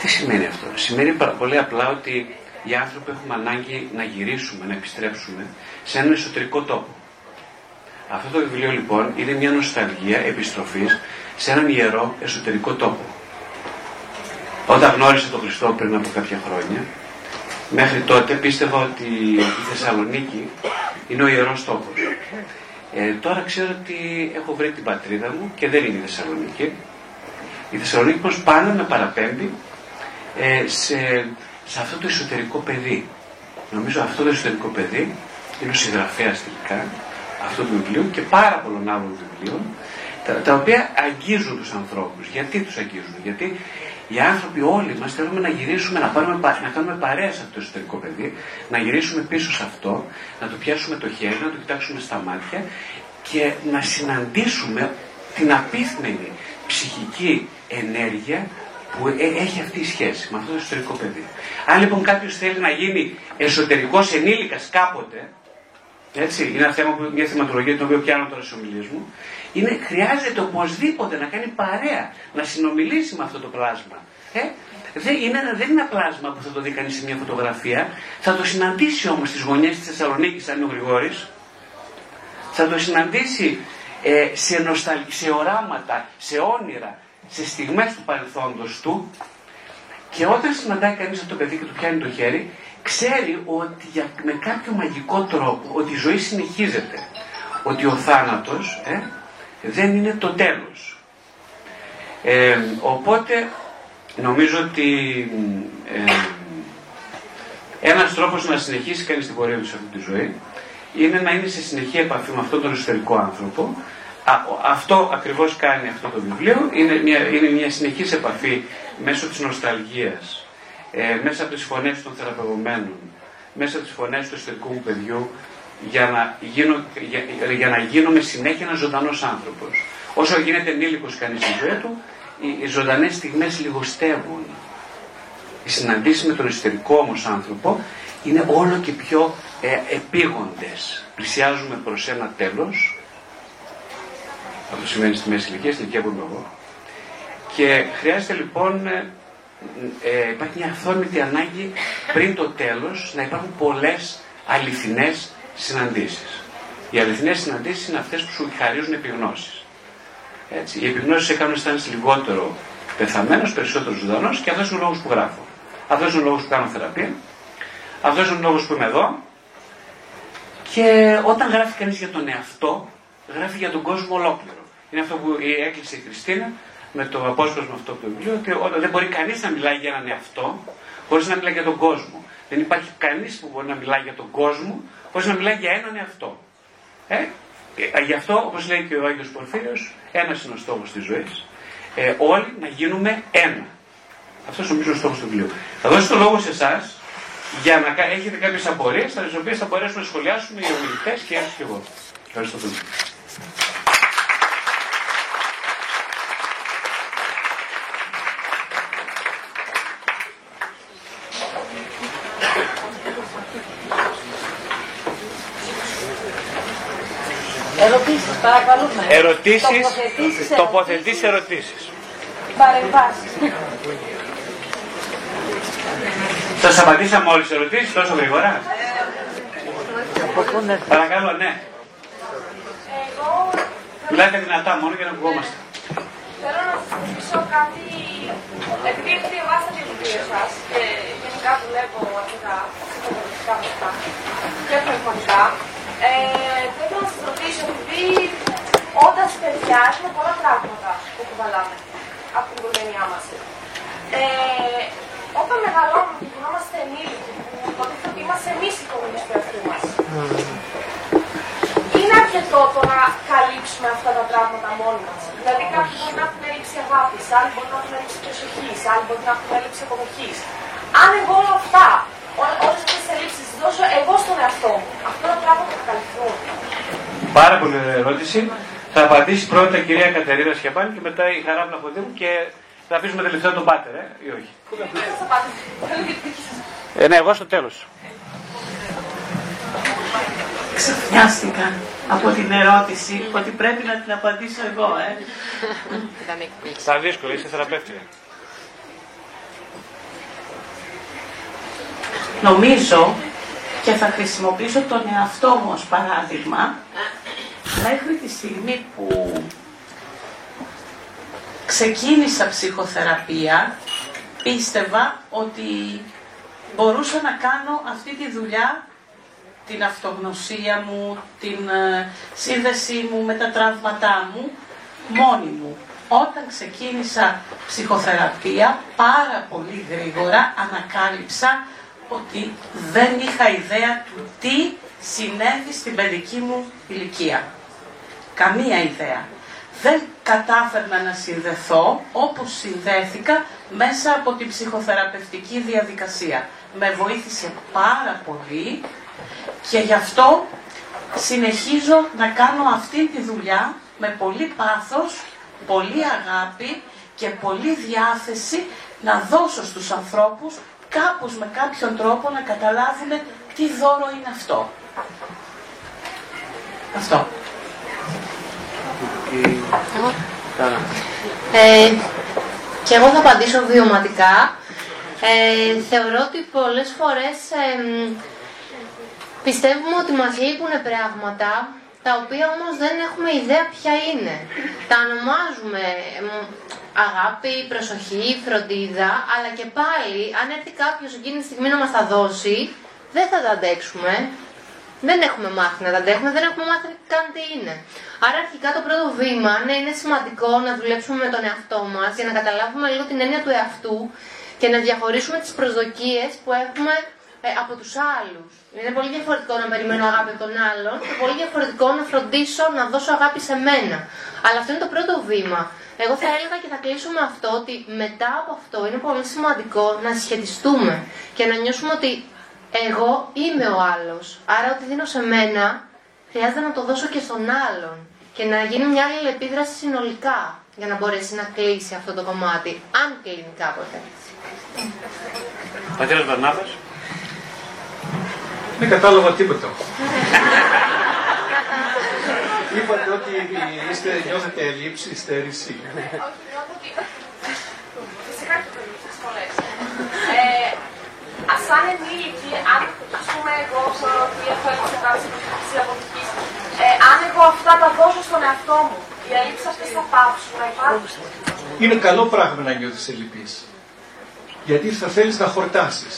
S7: Τι σημαίνει αυτό; Σημαίνει πολύ απλά ότι οι άνθρωποι έχουμε ανάγκη να γυρίσουμε, να επιστρέψουμε σε έναν εσωτερικό τόπο. Αυτό το βιβλίο λοιπόν είναι μια νοσταλγία επιστροφής σε έναν ιερό εσωτερικό τόπο. Όταν γνώρισα τον Χριστό πριν από κάποια χρόνια, μέχρι τότε πίστευα ότι η Θεσσαλονίκη είναι ο ιερός τόπος. Ε, τώρα ξέρω ότι έχω βρει την πατρίδα μου και δεν είναι η Θεσσαλονίκη. Η Θεσσαλονίκη όμως πάντα με παραπέμπει ε, σε σε αυτό το εσωτερικό παιδί. Νομίζω αυτό το εσωτερικό παιδί είναι ο συγγραφέας τελικά αυτού του βιβλίου και πάρα πολλών άλλων βιβλίων τα, τα οποία αγγίζουν τους ανθρώπους. Γιατί τους αγγίζουν, γιατί Οι άνθρωποι όλοι μας θέλουμε να γυρίσουμε, να, πάρουμε, να κάνουμε παρέα σε αυτό το εσωτερικό παιδί, να γυρίσουμε πίσω σε αυτό, να το πιάσουμε το χέρι, να το κοιτάξουμε στα μάτια και να συναντήσουμε την απίθμενη ψυχική ενέργεια που ε, έχει αυτή η σχέση με αυτό το εσωτερικό παιδί. Αν λοιπόν κάποιος θέλει να γίνει εσωτερικός ενήλικας κάποτε, έτσι, είναι ένα θέμα που, μια θεματολογία την οποία πιάνω τώρα στις ομιλίες μου, είναι, χρειάζεται οπωσδήποτε να κάνει παρέα, να συνομιλήσει με αυτό το πλάσμα. Ε; Δεν είναι, δεν είναι ένα πλάσμα που θα το δει κανείς σε μια φωτογραφία, θα το συναντήσει όμως στις γωνιές της Θεσσαλονίκης, αν είναι ο Γρηγόρης, θα το συναντήσει ε, σε, νοσταλ, σε οράματα, σε όνειρα, σε στιγμές του παρελθόντος του και όταν συναντάει κανείς αυτό το παιδί και του πιάνει το χέρι, ξέρει ότι για, με κάποιο μαγικό τρόπο ότι η ζωή συνεχίζεται. Ότι ο θάνατος ε, δεν είναι το τέλος. Ε, οπότε νομίζω ότι ε, ένας τρόπος να συνεχίσει κανείς την πορεία του σε αυτή τη ζωή είναι να είναι σε συνεχή επαφή με αυτόν τον εσωτερικό άνθρωπο. Αυτό ακριβώς κάνει αυτό το βιβλίο. Είναι μια, είναι μια συνεχής επαφή μέσω της νοσταλγίας, ε, μέσα από τις φωνές των θεραπευομένων, μέσα από τις φωνές του εσωτερικού μου παιδιού, για να, γίνω, για, για να γίνομαι συνέχεια ένας ζωντανός άνθρωπος. Όσο γίνεται ενήλικος κανείς στη ζωή του, οι, οι ζωντανές στιγμές λιγοστεύουν. Οι συναντήσεις με τον εσωτερικό όμως άνθρωπο είναι όλο και πιο ε, επίγοντες. Πλησιάζουμε προς ένα τέλος, αυτό σημαίνει στη μέση ηλικίας, στην ηλικία που είμαι εγώ, και χρειάζεται λοιπόν, ε, ε, υπάρχει μια αυθόρμητη ανάγκη πριν το τέλος να υπάρχουν πολλές αληθινές συναντήσεις. Οι αληθινές συναντήσεις είναι αυτές που σου χαρίζουν επιγνώσεις. Έτσι. Οι επιγνώσεις σε κάνουν αισθάνεσαι λιγότερο πεθαμένος, περισσότερο ζωντανός και αυτός είναι ο λόγος που γράφω. Αυτός είναι ο λόγος που κάνω θεραπεία. Αυτός είναι ο λόγος που είμαι εδώ και όταν γράφει κανείς για τον εαυτό, γράφει για τον κόσμο ολόκληρο. Είναι αυτό που έκλεισε η Χριστίνα με το απόσπασμα αυτό από το βιβλίο, ότι δεν μπορεί κανείς να μιλάει για έναν εαυτό χωρίς να μιλάει για τον κόσμο. Δεν υπάρχει κανείς που μπορεί να μιλάει για τον κόσμο χωρίς να μιλάει για έναν εαυτό. Ε; ε γι' αυτό, όπως λέει και ο Άγιος Πορφύριος, ένας είναι ο στόχος της ζωής. Ε, όλοι να γίνουμε ένα. Αυτός νομίζω είναι ο στόχος του βιβλίου. Θα δώσω το λόγο σε εσάς για να έχετε κάποιες απορίες, τις οποίες θα μπορέσουμε να σχολιάσουμε οι ομιλητές και έτσι και εγώ. Ευχαριστώ πολύ.
S2: Ερωτήσεις,
S7: τοποθετήσεις, ερωτήσεις.
S2: Παρεμβάσεις.
S7: Σας απαντήσαμε όλες τις ερωτήσεις τόσο γρήγορα. Παρακαλώ, ναι. Μιλάτε δυνατά μόνο για να ακουγόμαστε.
S8: Θέλω να σας ρωτήσω κάτι, επειδή έχω διαβάσει τα βιβλία σας και γενικά δουλεύω αρκετά ψυχολογικά αυτά και πνευματικά, ε, θέλω να σας ρωτήσω, επειδή όταν παιδιά έχουμε πολλά πράγματα που κουβαλάμε από την οικογένειά μας. Ε, όταν μεγαλώνουμε και γινόμαστε ενήλικοι, που υποτίθεται ότι είμαστε εμείς οι οικογένειε του εαυτού μα, είναι αρκετό το να καλύψουμε αυτά τα πράγματα μόνοι μας. Δηλαδή, κάποιοι μπορεί να έχουν έλλειψη αγάπης, άλλοι μπορεί να έχουν έλλειψη προσοχής, άλλοι μπορεί να έχουν έλλειψη αποδοχής. Αν εγώ όλα αυτά, όλες αυτές τις ελλείψεις δώσω εγώ στον εαυτό μου, αυτά τα πράγματα θα καλυφθούν.
S7: Πάρα πολύ ερώτηση. Θα απαντήσει πρώτα η κυρία Κατερίνα Σιαπάνη και μετά η Χαρά Βλαχοδήμου και θα αφήσουμε τελευταίο τον Πάτερ, ε, ή όχι. Ε, ναι, εγώ στο τέλος.
S4: Ξαφνιάστηκα από την ερώτηση ότι πρέπει να την απαντήσω εγώ, ε.
S7: Στα δύσκολα, είσαι θεραπεύτρια.
S4: Νομίζω και θα χρησιμοποιήσω τον εαυτό μου ως παράδειγμα μέχρι τη στιγμή που ξεκίνησα ψυχοθεραπεία, πίστευα ότι μπορούσα να κάνω αυτή τη δουλειά, την αυτογνωσία μου, την ε, σύνδεσή μου με τα τραύματά μου, μόνη μου. Όταν ξεκίνησα ψυχοθεραπεία, πάρα πολύ γρήγορα ανακάλυψα ότι δεν είχα ιδέα του τι συνέβη στην παιδική μου ηλικία. Καμία ιδέα. δεν κατάφερνα να συνδεθώ όπως συνδέθηκα μέσα από την ψυχοθεραπευτική διαδικασία. Με βοήθησε πάρα πολύ και γι' αυτό συνεχίζω να κάνω αυτή τη δουλειά με πολύ πάθος, πολύ αγάπη και πολύ διάθεση να δώσω στους ανθρώπους κάπως με κάποιον τρόπο να καταλάβουν τι δώρο είναι αυτό. Αυτό.
S5: Ε, και εγώ θα απαντήσω βιωματικά. Ε, θεωρώ ότι πολλές φορές πιστεύουμε ότι μας λείπουν πράγματα τα οποία όμως δεν έχουμε ιδέα ποια είναι. Τα ονομάζουμε αγάπη, προσοχή, φροντίδα, αλλά και πάλι αν έρθει κάποιος εκείνη τη στιγμή να μας τα δώσει, δεν θα τα αντέξουμε. Δεν έχουμε μάθει να τα αντέχουμε, δεν έχουμε μάθει καν τι είναι. Άρα αρχικά το πρώτο βήμα ναι, είναι σημαντικό να δουλέψουμε με τον εαυτό μας για να καταλάβουμε λίγο την έννοια του εαυτού και να διαχωρίσουμε τις προσδοκίες που έχουμε ε, από τους άλλους. Είναι πολύ διαφορετικό να περιμένω αγάπη από τον άλλον και πολύ διαφορετικό να φροντίσω να δώσω αγάπη σε μένα. Αλλά αυτό είναι το πρώτο βήμα. Εγώ θα έλεγα και θα κλείσω με αυτό ότι μετά από αυτό είναι πολύ σημαντικό να συσχετιστούμε και να νιώσουμε ότι εγώ είμαι ο άλλος. Άρα ό,τι δίνω σε μένα χρειάζεται να το δώσω και στον άλλον και να γίνει μια άλλη επίδραση συνολικά για να μπορέσει να κλείσει αυτό το κομμάτι, αν κλείνει κάποτε.
S7: Πατέρας Βαρνάβας.
S3: Δεν κατάλαβα τίποτα. Είπατε ότι είστε, νιώθετε ελλείψη, στέρηση.
S8: Όχι, νιώθω ότι... Φυσικά και το πολλές. Ε, σαν ενήλικη, αν ας πούμε εγώ ξέρω ότι έχω εξετάσει τη αποδικής, ε, αν εγώ αυτά τα δώσω στον εαυτό μου, οι ελλείψεις αυτές θα πάψουν να υπάρχουν.
S3: Είναι καλό πράγμα να νιώθεις ελλειπής. Γιατί θα θέλεις να χορτάσεις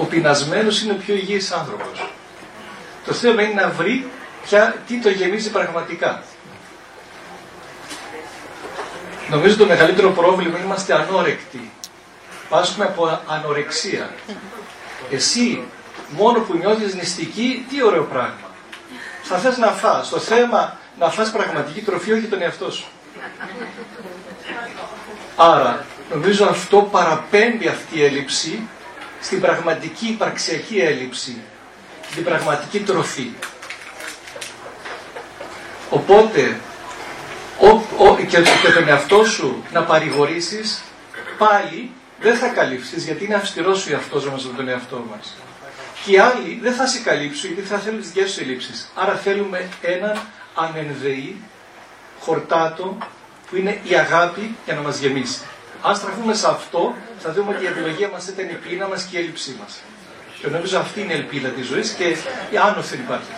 S3: ο πεινασμένος είναι ο πιο υγιής άνθρωπος. Το θέμα είναι να βρει ποια, τι το γεμίζει πραγματικά. Νομίζω το μεγαλύτερο πρόβλημα είμαστε ανόρεκτοι. Πάσχουμε από ανορεξία. Εσύ μόνο που νιώθεις νηστική, τι ωραίο πράγμα. Θα θες να φας. Το θέμα να φας πραγματική τροφή, όχι τον εαυτό σου. Άρα, νομίζω αυτό παραπέμπει αυτή η έλλειψη στην πραγματική υπαρξιακή έλλειψη, στην πραγματική τροφή. Οπότε, ο, ο, και, και τον εαυτό σου να παρηγορήσεις, πάλι δεν θα καλύψεις, γιατί είναι αυστηρός ο εαυτός μας με τον εαυτό μας. Και οι άλλοι δεν θα σε καλύψουν, γιατί θα θέλουν τις δικές σου ελλείψεις. Άρα θέλουμε έναν ανενδεή, χορτάτο, που είναι η αγάπη για να μας γεμίσει. Αν στραφούμε σε αυτό, θα δούμε ότι η επιλογή μας ήταν η πείνα μας και η έλλειψή μας. Και νομίζω αυτή είναι η ελπίδα της ζωής και η άνωση δεν υπάρχει.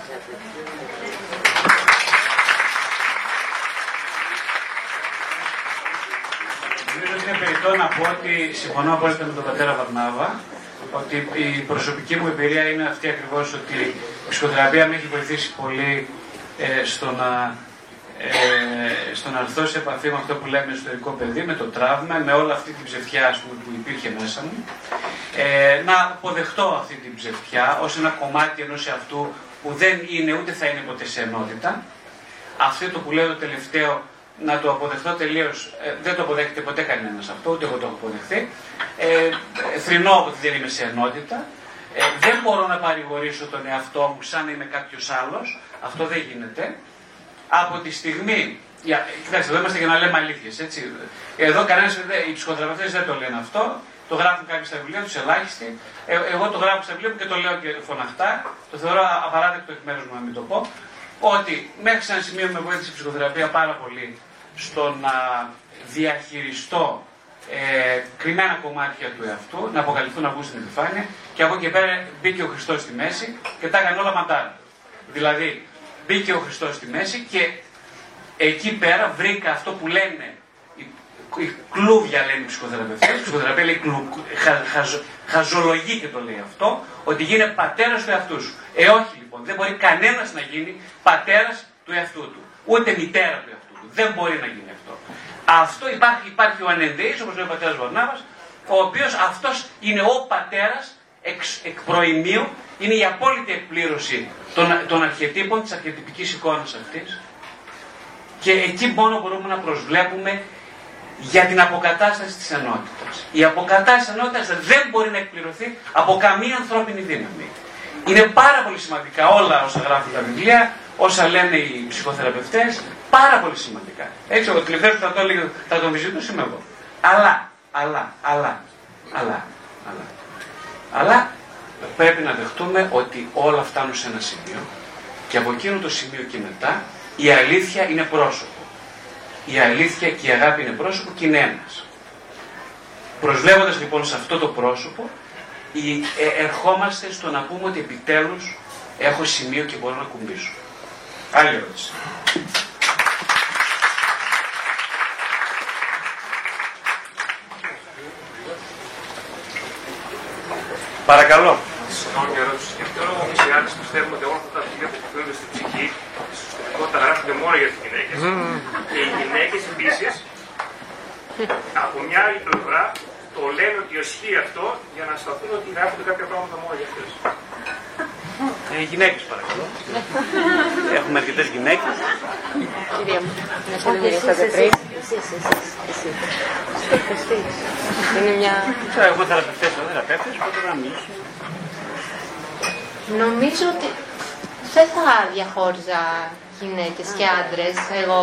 S7: Νομίζω ότι είναι περιττό να πω ότι συμφωνώ απόλυτα με τον πατέρα Βαρνάβα ότι η προσωπική μου εμπειρία είναι αυτή ακριβώς ότι η ψυχοθεραπεία με έχει βοηθήσει πολύ ε, στο να ε, στο να έρθω σε επαφή με αυτό που λέμε ιστορικό παιδί, με το τραύμα, με όλη αυτή την ψευτιά πούμε, που υπήρχε μέσα μου, ε, να αποδεχτώ αυτή την ψευτιά ως ένα κομμάτι ενός εαυτού που δεν είναι ούτε θα είναι ποτέ σε ενότητα. Αυτό το που λέω το τελευταίο να το αποδεχτώ τελείως. Ε, δεν το αποδέχεται ποτέ κανένας αυτό, ούτε εγώ το έχω αποδεχθεί. Ε, θρυνώ ότι δεν είμαι σε ενότητα. Ε, δεν μπορώ να παρηγορήσω τον εαυτό μου σαν να είμαι κάποιος άλλος. Αυτό δεν γίνεται από τη στιγμή. Για, κοιτάξτε, εδώ είμαστε για να λέμε αλήθειες. Εδώ κανένας, οι ψυχοθεραπευτές δεν το λένε αυτό. Το γράφουν κάποιοι στα βιβλία τους, ελάχιστοι. Ε, εγώ το γράφω στα βιβλία μου και το λέω και φωναχτά. Το θεωρώ απαράδεκτο εκ μέρους μου να μην το πω. Ότι μέχρι σε ένα σημείο με βοήθησε η ψυχοθεραπεία πάρα πολύ στο να διαχειριστώ ε, κρυμμένα κομμάτια του εαυτού, να αποκαλυφθούν να βγουν στην επιφάνεια και από εκεί πέρα μπήκε ο Χριστός στη μέση και τα έκανε όλα μαντάρα. Δηλαδή, μπήκε ο Χριστός στη μέση και εκεί πέρα βρήκα αυτό που λένε η κλούβια λένε οι ψυχοθεραπευτές, η ψυχοθεραπεία λέει χα, χαζολογεί και το λέει αυτό, ότι γίνει πατέρας του εαυτού σου. Ε όχι λοιπόν, δεν μπορεί κανένας να γίνει πατέρας του εαυτού του, ούτε μητέρα του εαυτού του. Δεν μπορεί να γίνει αυτό. Αυτό υπάρχει, υπάρχει ο ανενδέης, όπως λέει ο πατέρας Βαρνάβας, ο οποίος αυτός είναι ο πατέρας εξ, εκ προημίου είναι η απόλυτη εκπλήρωση των, των αρχετύπων, της αρχετυπικής εικόνας αυτής Και εκεί μόνο μπορούμε να προσβλέπουμε για την αποκατάσταση της ενότητας. Η αποκατάσταση της ενότητας δεν μπορεί να εκπληρωθεί από καμία ανθρώπινη δύναμη. Είναι πάρα πολύ σημαντικά όλα όσα γράφουν τα βιβλία, όσα λένε οι ψυχοθεραπευτές, πάρα πολύ σημαντικά. Έτσι, ο τελευταίος που θα το έλεγε, θα τον βυζητούσε είμαι εγώ. Αλλά, αλλά, αλλά, αλλά, αλλά, αλλά πρέπει να δεχτούμε ότι όλα φτάνουν σε ένα σημείο και από εκείνο το σημείο και μετά η αλήθεια είναι πρόσωπο. Η αλήθεια και η αγάπη είναι πρόσωπο και είναι ένας. Προσβλέποντας λοιπόν σε αυτό το πρόσωπο, ε, ερχόμαστε στο να πούμε ότι επιτέλους έχω σημείο και μπορώ να κουμπίσω. Άλλη ερώτηση. Παρακαλώ.
S9: Συγγνώμη μια ερώτηση. Για ποιο λόγο εμείς οι άντρες πιστεύουμε ότι όλα αυτά τα αρχεία που εκπληρώνονται στην ψυχή, στη σωστικότητα γράφονται μόνο για τις γυναίκες. Και οι γυναίκες επίσης, από μια άλλη πλευρά, το λένε ότι ισχύει αυτό για να σταθούν ότι γράφονται κάποια πράγματα μόνο για αυτές.
S7: Ε, γυναίκες παρακαλώ. Έχουμε αρκετές γυναίκες.
S5: Κυρία μου, να σε δημιουργήσατε πριν. Είναι μια...
S7: Ξέρω, εγώ θεραπευτές, εγώ θεραπεύτες, οπότε να μιλήσω.
S5: Νομίζω ότι δεν θα διαχώριζα γυναίκες και άντρες. Εγώ,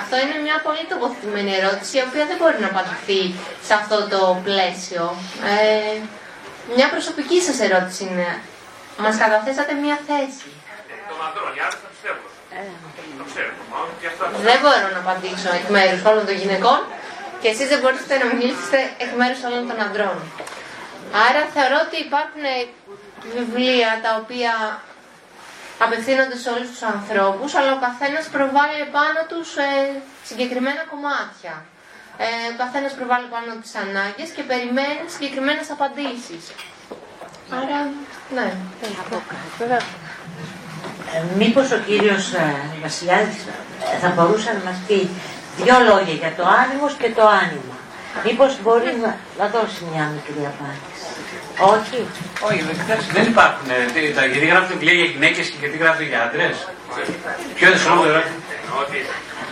S5: αυτό είναι μια πολύ τοποθετημένη ερώτηση, η οποία δεν μπορεί να απαντηθεί σε αυτό το πλαίσιο. Ε, μια προσωπική σας ερώτηση είναι. Μας καταθέσατε μια θέση.
S9: Τον ανδρών, οι άντρε τα πιστεύουν. Το ξέρουμε μάλλον. και αυτά-
S5: Δεν μπορώ να απαντήσω εκ μέρους όλων των γυναικών και εσείς δεν μπορείτε να μιλήσετε εκ μέρους όλων των ανδρών. Άρα θεωρώ ότι υπάρχουν βιβλία τα οποία απευθύνονται σε όλους τους ανθρώπους, αλλά ο καθένας προβάλλει επάνω τους ε, συγκεκριμένα κομμάτια. Ε, ο καθένας προβάλλει πάνω τις ανάγκες και περιμένει συγκεκριμένες απαντήσεις. Άρα, ναι.
S6: Ε, μήπως ο κύριος ε, Βασιλιάδης ε, θα μπορούσε να μας πει δύο λόγια για το άνιμος και το άνοιγμα. Μήπως μπορεί να, να δώσει μια μικρή απάντηση. Όχι;
S7: Όχι, δεν, κοιτάξτε, δεν υπάρχουν. ε, τι- τα- γιατί γράφετε βιβλία για γυναίκες και γιατί γράφετε για άντρες. Ποιο είναι το σώμα ερώτημα.
S9: Εννοώ ότι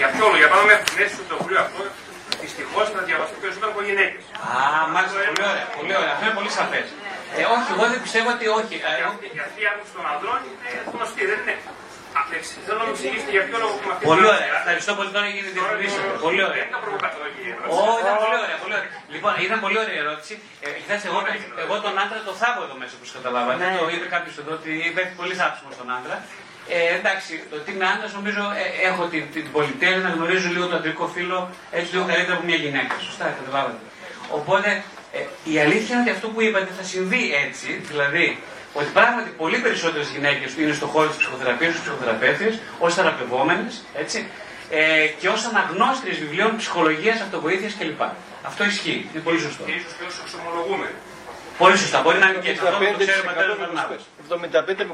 S9: για ποιο λόγο, για παράδειγμα, μέχρι τη μέση του βιβλίου αυτό, δυστυχώς θα διαβαστεί περισσότερο από γυναίκες.
S7: Α, μάλιστα, πολύ ωραία. Πολύ ωραία. Αυτό είναι πολύ σαφές. Ε, όχι, εγώ δεν πιστεύω ότι όχι. Ε, εγώ-
S9: Η αυτή η άποψη των ανδρών είναι γνωστή, δεν είναι. Α, εξ- Θέλω να μου εξηγήσετε για ποιο λόγο έχουμε αυτή
S7: Πολύ
S9: την
S7: ωραία.
S9: άποψη.
S7: Ευχαριστώ πολύ τώρα για την διευκρινήσετε. Πολύ
S9: Δεν
S7: ωραία.
S9: είναι προβοκατορική η ερώτηση.
S7: Ω, ήταν πολύ ωραία, πολύ ωραία. Λοιπόν, ήταν πολύ ωραία η ερώτηση. Ε, κοιτάξτε, εγώ, εγώ τον άντρα το θάβω εδώ μέσα, όπως καταλάβατε.
S6: Ναι.
S7: Το είπε κάποιος εδώ ότι υπάρχει πολύ θάψιμο στον άντρα. Ε, εντάξει, το ότι είμαι άντρας νομίζω ε, έχω την, την πολυτέλεια να γνωρίζω λίγο το αντρικό φύλλο έτσι λίγο καλύτερα από μια γυναίκα. Σωστά, καταλάβατε. Οπότε ε, η αλήθεια είναι ότι αυτό που είπατε θα συμβεί έτσι, δηλαδή ότι πράγματι πολύ περισσότερες γυναίκες είναι στον χώρο της ψυχοθεραπείας, ω ψυχοθεραπεύτριε, ως θεραπευόμενες, έτσι, ε, και ως αναγνώστριες βιβλίων ψυχολογίας, αυτοβοήθειας κλπ. Αυτό ισχύει. Είναι πολύ σωστό.
S9: Και ίσως και όσο εξομολογούμε.
S7: Πολύ σωστά. Μπορεί να είναι και έτσι. Αυτό το ξέρει ο πατέρα του Βαρνάβα.
S3: 75 με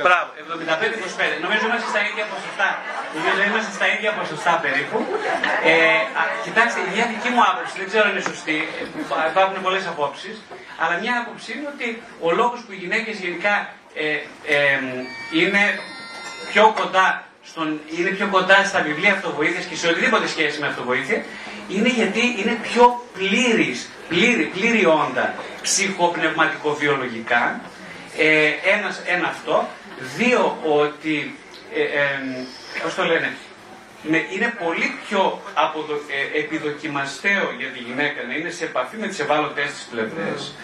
S3: 25%.
S7: Μπράβο, 75-25. Νομίζω είμαστε στα ίδια ποσοστά. Νομίζω είμαστε στα ίδια ποσοστά περίπου. Ε, α, κοιτάξτε, μια δική μου άποψη, δεν ξέρω αν είναι σωστή, ε, υπάρχουν πολλές απόψεις, αλλά μια άποψη είναι ότι ο λόγος που οι γυναίκες γενικά ε, ε, είναι πιο κοντά στον, είναι πιο κοντά στα βιβλία αυτοβοήθειας και σε οτιδήποτε σχέση με αυτοβοήθεια είναι γιατί είναι πιο πλήρης, πλήρη, πλήρη όντα ψυχοπνευματικοβιολογικά ε, ένας, ένα αυτό δύο ότι ε, ε, πώς το λένε είναι, είναι πολύ πιο αποδο, ε, επιδοκιμαστέο για τη γυναίκα να είναι σε επαφή με τις ευάλωτες της πλευρές.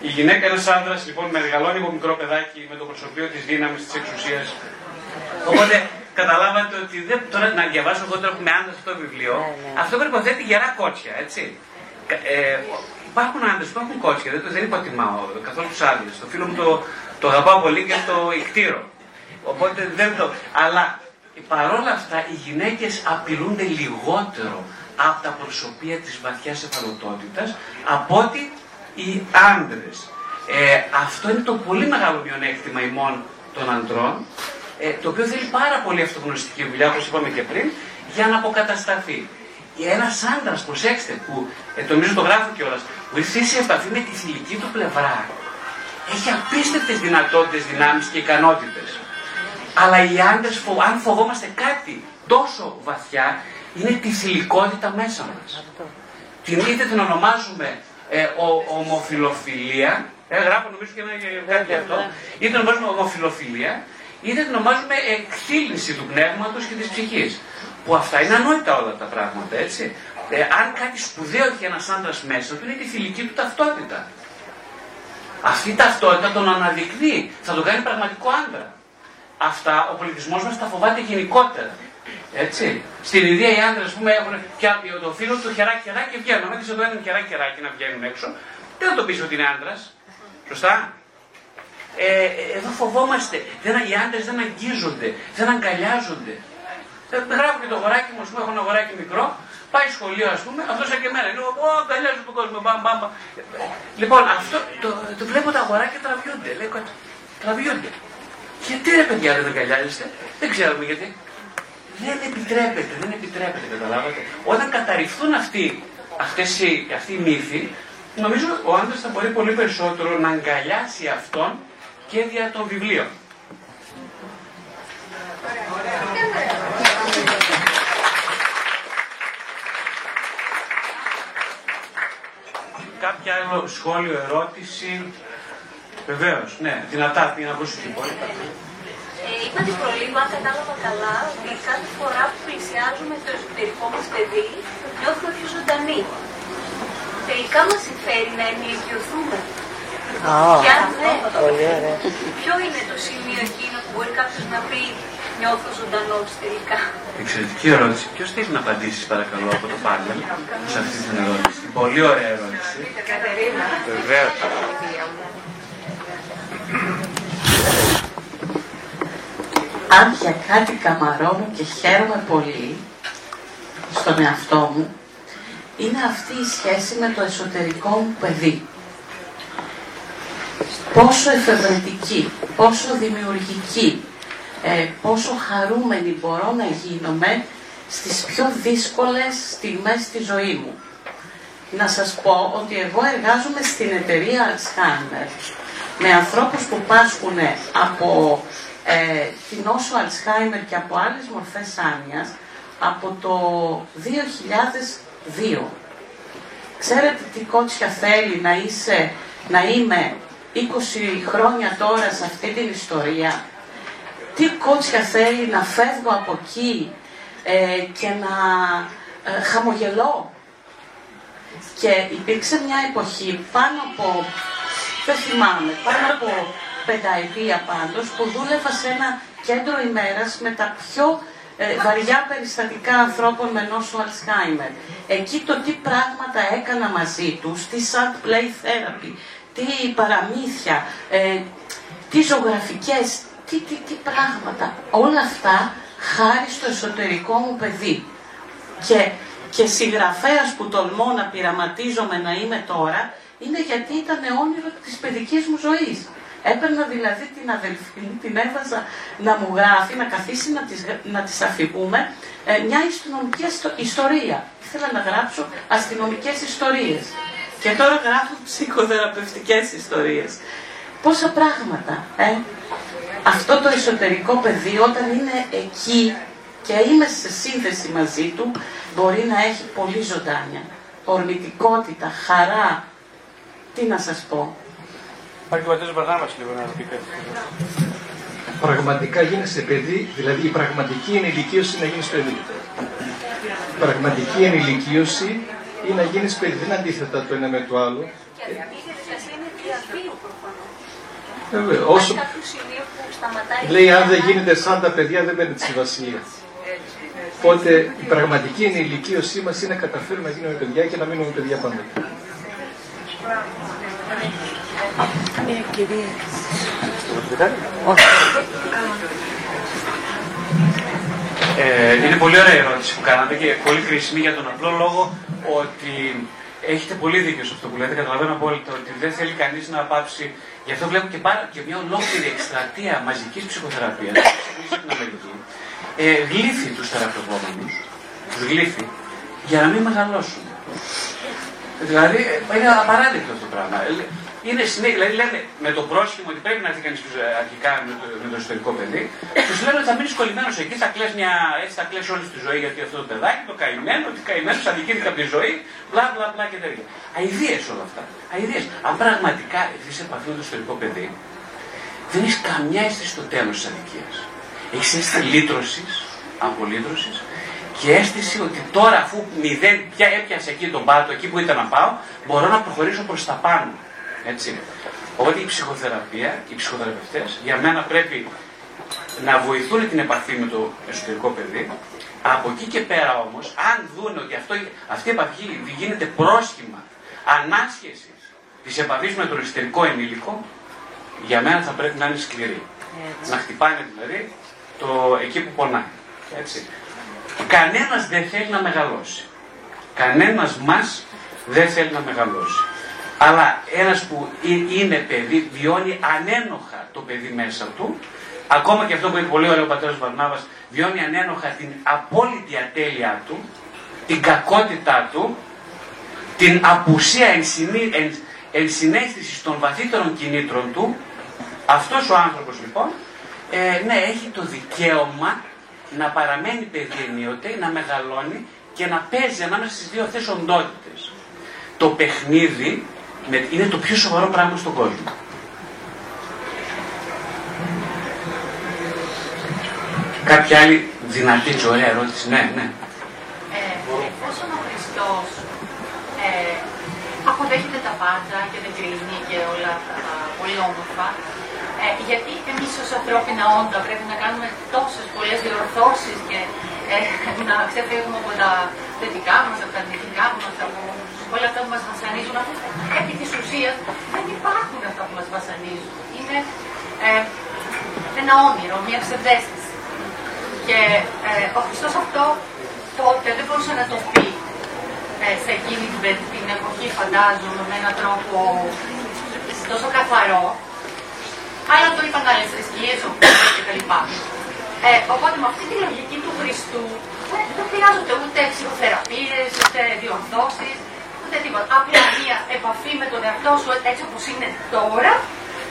S7: Η γυναίκα, ένας άντρας, λοιπόν, μεγαλώνει από μικρό παιδάκι με το προσωπείο της δύναμης, της εξουσίας. Οπότε καταλάβατε ότι δεν, τώρα να διαβάσω εγώ τώρα που είμαι άντρας αυτό το βιβλίο, αυτό προποθέτει γερά κότσια, έτσι. Κα- Ε, υπάρχουν άντρες που έχουν κότσια, δεν, το- δεν υποτιμάω καθόλου τους άντρες. Το φίλο μου το, το αγαπάω πολύ και το εκτήρω. Οπότε δεν το. Αλλά παρόλα αυτά οι γυναίκες απειλούνται λιγότερο από τα προσωπία της βαθιάς ευαλωτότητας από ότι οι άντρες. Ε, αυτό είναι το πολύ μεγάλο μειονέκτημα ημών των ανδρών, ε, το οποίο θέλει πάρα πολύ αυτογνωστική δουλειά, όπως είπαμε και πριν, για να αποκατασταθεί. Ένας άντρας, προσέξτε, που ε, το νομίζω το γράφω κιόλας, που ήρθε σε επαφή με τη θηλυκή του πλευρά, έχει απίστευτες δυνατότητες, δυνάμεις και ικανότητες. Αλλά οι άντρες, φο- αν φοβόμαστε κάτι, τόσο βαθιά είναι τη θηλυκότητα μέσα μας. Την είτε την ονομάζουμε ε, ο, ομοφιλοφιλία, ε, γράφω νομίζω και ένα κάτι γι' αυτό, είτε την ονομάζουμε ομοφιλοφιλία, είτε την ονομάζουμε εκθήλυνση του πνεύματος και της ψυχής. Που αυτά είναι ανόητα όλα τα πράγματα, έτσι. Ε, αν κάτι σπουδαίο έχει ένας άντρας μέσα του, είναι τη θηλυκή του ταυτότητα. Αυτή η ταυτότητα τον αναδεικνύει, θα τον κάνει πραγματικό άντρα. Αυτά ο πολιτισμός μας τα φοβάται γενικότερα. Έτσι. Στην Ινδία οι άντρες, ας πούμε, έχουν το φίλο του χεράκι χεράκι και βγαίνουν. Αν δει εδώ έναν χεράκι χεράκι να βγαίνουν έξω, δεν θα το πεις ότι είναι άντρας. Σωστά. Ε, εδώ φοβόμαστε. Δεν, οι άντρες δεν αγγίζονται, δεν αγκαλιάζονται. Ε, γράφω και το αγοράκι μου, ας πούμε, έχω ένα αγοράκι μικρό, πάει σχολείο, ας πούμε, αυτός σαν και εμένα. Είναι, Ω, αγκαλιάζω τον κόσμο, μπαμ, μπαμ. Λοιπόν, αυτό το, το βλέπω τα αγοράκια τραβιούνται. Λέει, τραβιούνται. Γιατί ρε παιδιά δεν αγκαλιάζεστε, δεν ξέρουμε γιατί. Δεν επιτρέπεται, δεν επιτρέπεται, καταλάβατε. Όταν καταρριφθούν αυτοί, αυτές οι, αυτοί οι μύθοι, νομίζω ο άντρας θα μπορεί πολύ περισσότερο να αγκαλιάσει αυτόν και δια των βιβλίων. Κάποια άλλο σχόλιο, ερώτηση. Βεβαίως, ναι, δυνατά, την ακούσω την πόλη.
S10: Ε, είπατε προλίγο, αν κατάλαβα καλά, ότι κάθε φορά που πλησιάζουμε το εσωτερικό μας παιδί, νιώθουμε πιο ζωντανοί. Τελικά μας συμφέρει να ενηλικιωθούμε.
S6: Oh,
S10: και αν δεν,
S6: πολύ
S10: ποιο είναι το σημείο εκείνο που μπορεί κάποιος να πει νιώθω ζωντανός τελικά.
S7: Εξαιρετική ερώτηση. Ποιος θέλει να απαντήσει, παρακαλώ, από το πάνελ σε αυτή την ερώτηση; Πολύ ωραία ερώτηση. Βεβαίως.
S4: αν για κάτι καμαρώνω και χαίρομαι πολύ στον εαυτό μου, είναι αυτή η σχέση με το εσωτερικό μου παιδί. Πόσο εφευρετική, πόσο δημιουργική, ε, πόσο χαρούμενη μπορώ να γίνομαι στις πιο δύσκολες στιγμές της ζωής μου. Να σας πω ότι εγώ εργάζομαι στην εταιρεία Alzheimer με ανθρώπους που πάσχουν από ε, την νόσο Αλσχάιμερ και από άλλες μορφές άνοιας από το 2002. Ξέρετε τι κότσια θέλει να, είσαι, να είμαι 20 χρόνια τώρα σε αυτή την ιστορία; Τι κότσια θέλει να φεύγω από εκεί ε, και να ε, χαμογελώ; Και υπήρξε μια εποχή πάνω από, δεν θυμάμαι, πάνω από πενταετία πάντως που δούλευα σε ένα κέντρο ημέρας με τα πιο ε, βαριά περιστατικά ανθρώπων με νόσο Αλσχάιμερ. Εκεί το τι πράγματα έκανα μαζί τους, τι σαν play therapy, τι παραμύθια, ε, τι ζωγραφικές, τι, τι, τι πράγματα. Όλα αυτά χάρη στο εσωτερικό μου παιδί. Και, και συγγραφέας που τολμώ να πειραματίζομαι να είμαι τώρα, είναι γιατί ήταν όνειρο της παιδικής μου ζωής. Έπαιρνα δηλαδή την αδελφή μου, την έβαζα να μου γράφει, να καθίσει να τις, να τις αφηγούμε ε, μια αστυνομική ιστορία. Ήθελα να γράψω αστυνομικές ιστορίες. Και τώρα γράφω ψυχοθεραπευτικές ιστορίες. Πόσα πράγματα, ε. Αυτό το εσωτερικό παιδί όταν είναι εκεί και είμαι σε σύνδεση μαζί του, μπορεί να έχει πολύ ζωντάνια. Ορμητικότητα, χαρά, τι να σας πω.
S7: Υπάρχει ο πατέρα Βαρνάβας λίγο να πει κάτι.
S3: Πραγματικά γίνεσαι παιδί, δηλαδή η πραγματική ενηλικίωση είναι να γίνει παιδί. Η πραγματική ενηλικίωση είναι να γίνεις παιδί, δεν αντίθετα το ένα με το άλλο.
S10: Και αυτή η διαδικασία είναι διαβίου προφανώς.
S3: Βέβαια, όσο... Λέει αν δεν γίνεται σαν τα παιδιά δεν μπαίνετε στη βασιλεία. Οπότε η πραγματική ενηλικίωσή μας είναι να καταφέρουμε να γίνουμε παιδιά και να μείνουμε παιδιά πάντα.
S6: Μια κυρία.
S7: Ε, είναι πολύ ωραία η ερώτηση που κάνατε και πολύ χρήσιμη για τον απλό λόγο ότι έχετε πολύ δίκιο σε αυτό που λέτε. Καταλαβαίνω απόλυτα ότι δεν θέλει κανείς να πάψει. Γι' αυτό βλέπω και, πάρα, και μια ολόκληρη εκστρατεία μαζικής ψυχοθεραπείας ε, γλύφει τους θεραπευόμενους, τους γλύφει για να μην μεγαλώσουν. Δηλαδή είναι απαράδεκτο αυτό το πράγμα. είναι συνέχεια. Δηλαδή λέμε με το πρόσχημα ότι πρέπει να έρθει κανείς αρχικά με το, με το εσωτερικό παιδί, τους λένε ότι θα μείνεις κολλημένος εκεί, θα κλέσει, μια, έτσι θα κλέσει όλη τη ζωή γιατί αυτό το παιδάκι, το καημένο, ότι καημένος αδικήθηκε από τη ζωή, μπλα μπλα μπλα και τέτοια. Αιδίε όλα αυτά. Αιδίε. Αν πραγματικά έρθεις σε επαφή με το εσωτερικό παιδί, δεν έχεις καμιά αίσθηση στο τέλος της αδικίας. Έχεις αίσθηση λύτρωσης, απολύτρωσης και αίσθηση ότι τώρα αφού μηδέν πια έπιασε εκεί τον πάτο, εκεί που ήταν να πάω, μπορώ να προχωρήσω προς τα πάνω. Έτσι. Οπότε η ψυχοθεραπεία, οι ψυχοθεραπευτές, για μένα πρέπει να βοηθούν την επαφή με το εσωτερικό παιδί. Από εκεί και πέρα όμως, αν δουν ότι αυτό, αυτή η επαφή γίνεται πρόσχημα ανάσχεσης της επαφής με το εσωτερικό ενήλικο, για μένα θα πρέπει να είναι σκληρή. Να χτυπάνε δηλαδή το, εκεί που πονάει. Έτσι. Κανένας δεν θέλει να μεγαλώσει. Κανένας μας δεν θέλει να μεγαλώσει. Αλλά ένας που είναι παιδί βιώνει ανένοχα το παιδί μέσα του, ακόμα και αυτό που είπε πολύ ωραίο ο πατέρας Βαρνάβας, βιώνει ανένοχα την απόλυτη ατέλειά του, την κακότητά του, την απουσία ενσυναίσθησης των βαθύτερων κινήτρων του, αυτός ο άνθρωπος λοιπόν, ε, ναι, έχει το δικαίωμα να παραμένει παιδί ενίοτε, να μεγαλώνει και να παίζει ανάμεσα στις δύο αυτές οντότητες. Το παιχνίδι είναι το πιο σοβαρό πράγμα στον κόσμο. Κάποια άλλη δυνατή και ωραία ερώτηση. Ναι, ναι.
S11: Ε, εφόσον ο Χριστός ε, αποδέχεται τα πάντα και δεν κρίνει και όλα αυτά τα πολύ όμορφα, ε, γιατί εμείς ως ανθρώπινα όντα πρέπει να κάνουμε τόσες πολλές διορθώσεις και ε, να ξεφύγουμε από τα θετικά μας, από τα αρνητικά μας, από όλα αυτά που μας βασανίζουν. Επί της ουσίας δεν υπάρχουν αυτά που μας βασανίζουν. Είναι ε, ένα όνειρο, μια ψευδέστηση. Και ε, ο Χριστός αυτό τότε δεν μπορούσε να το πει ε, σε εκείνη την, την εποχή, φαντάζομαι, με έναν τρόπο τόσο καθαρό, αλλά το είπαν άλλες θρησκείες, ο κτλ. Ε, οπότε με αυτή τη λογική του Χριστού δεν χρειάζονται ούτε ψυχοθεραπείες, ούτε διορθώσεις, ούτε τίποτα. Απλά μια επαφή με τον εαυτό σου έτσι όπως είναι τώρα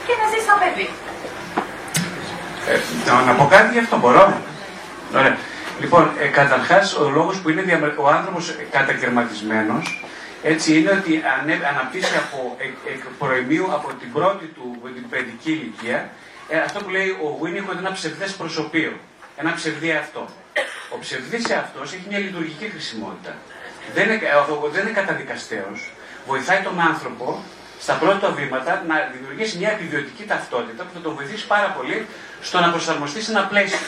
S11: και να ζεις σαν παιδί.
S7: Ε, να πω κάτι γι' αυτό μπορώ. Ωραία. Λοιπόν, ε, καταρχάς ο λόγος που είναι ο άνθρωπος κατακαιρματισμένος έτσι είναι ότι αναπτύσσει από εκ, εκ προημίου από την πρώτη του την παιδική ηλικία ε, αυτό που λέει ο Βίνικο είναι ένα ψευδές προσωπείο, ένα ψευδή αυτό. Ο ψευδής αυτός έχει μια λειτουργική χρησιμότητα. Δεν είναι, δεν είναι καταδικαστέος. Βοηθάει τον άνθρωπο στα πρώτα βήματα να δημιουργήσει μια επιβιωτική ταυτότητα που θα τον βοηθήσει πάρα πολύ στο να προσαρμοστεί σε ένα πλαίσιο.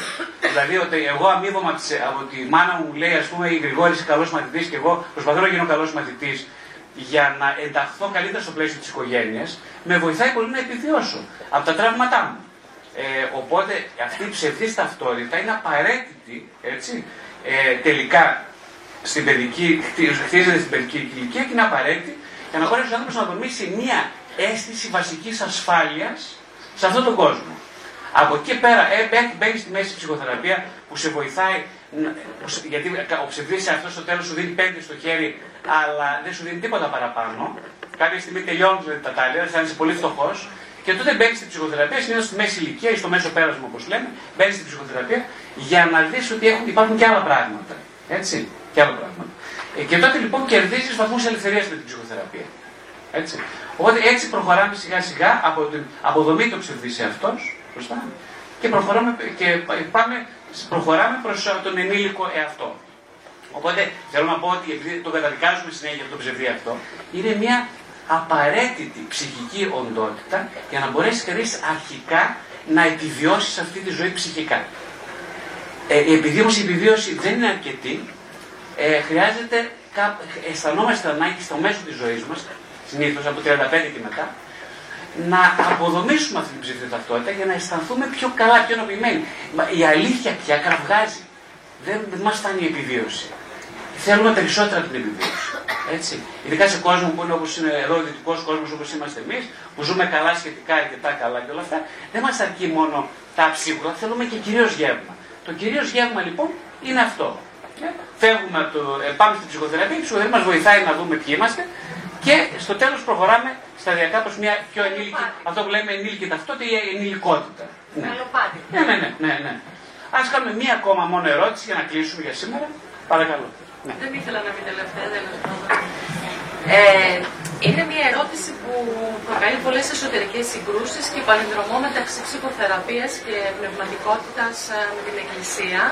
S7: δηλαδή ότι εγώ αμείβομαι από τη μάνα μου, λέει ας πούμε η Γρηγόρη είσαι καλός μαθητής και εγώ προσπαθώ να γίνω καλός μαθητής για να ενταχθώ καλύτερα στο πλαίσιο της οικογένειας, με βοηθάει πολύ να επιβιώσω από τα τραύματά μου. Ε, οπότε αυτή η ψευδή ταυτότητα είναι απαραίτητη έτσι, ε, τελικά στην παιδική, χτίζεται στην παιδική ηλικία και είναι απαραίτητη για να μπορέσει ο άνθρωπο να δομήσει μια αίσθηση βασικής ασφάλειας σε αυτόν τον κόσμο. Από εκεί πέρα ε, μπαίνει στη μέση ψυχοθεραπεία που σε βοηθάει, γιατί ο ψευδής αυτό στο τέλος σου δίνει πέντε στο χέρι, αλλά δεν σου δίνει τίποτα παραπάνω. Κάποια στιγμή τελειώνουν τα τάλια, θα είσαι πολύ φτωχός και τότε μπαίνεις στην ψυχοθεραπεία, συνήθως στη μέση ηλικία ή στο μέσο πέρασμα όπως λέμε, μπαίνεις στην ψυχοθεραπεία για να δεις ότι έχουν, υπάρχουν και άλλα πράγματα. Έτσι, και άλλα πράγματα. Ε, και τότε λοιπόν κερδίζεις βαθμούς ελευθερίας με την ψυχοθεραπεία. Έτσι. Οπότε έτσι προχωράμε σιγά σιγά από την αποδομή του ψευδή σε αυτό και, προχωράμε, και πάμε, προχωράμε προς τον ενήλικο εαυτό. Οπότε θέλω να πω ότι επειδή το καταδικάζουμε συνέχεια αυτό το ψευδή αυτό, είναι μια απαραίτητη ψυχική οντότητα για να μπορέσει κανείς αρχικά να επιβιώσει αυτή τη ζωή ψυχικά. Ε, επειδή όμως η επιβίωση δεν είναι αρκετή, ε, χρειάζεται, αισθανόμαστε ανάγκη στο μέσο της ζωής μας, συνήθως από 35 και μετά, να αποδομήσουμε αυτή την ψυχική ταυτότητα για να αισθανθούμε πιο καλά, πιο ενωπημένοι. Η αλήθεια πια κραυγάζει. Δεν, δεν μας φτάνει η επιβίωση. Θέλουμε περισσότερα από την επιβίωση. Έτσι. Ειδικά σε κόσμο που είναι όπως είναι εδώ, ο δυτικό κόσμος όπως είμαστε εμείς, που ζούμε καλά σχετικά αρκετά καλά και όλα αυτά, δεν μας αρκεί μόνο τα ψίχουλα, θέλουμε και κυρίως γεύμα. Το κυρίως γεύμα λοιπόν είναι αυτό. Ε, φεύγουμε το, ε, πάμε στην ψυχοθεραπεία, η ψυχοθεραπεία μας βοηθάει να δούμε ποιοι είμαστε και στο τέλος προχωράμε σταδιακά προς μια πιο ενήλικη, αυτό που λέμε ενήλικη ταυτότητα ή ενηλικότητα. Ναι.
S8: Καλοπάτι.
S7: Ναι, ναι, ναι, ναι, ναι. Ας κάνουμε μία ακόμα μόνο ερώτηση για να κλείσουμε για σήμερα. Παρακαλώ. Ναι.
S8: Δεν ήθελα να μην τελευταία, τέλος πάντων. Ε, είναι μια ερώτηση που προκαλεί πολλές εσωτερικές συγκρούσεις και παλινδρομώ μεταξύ ψυχοθεραπείας και πνευματικότητας ε, με την Εκκλησία.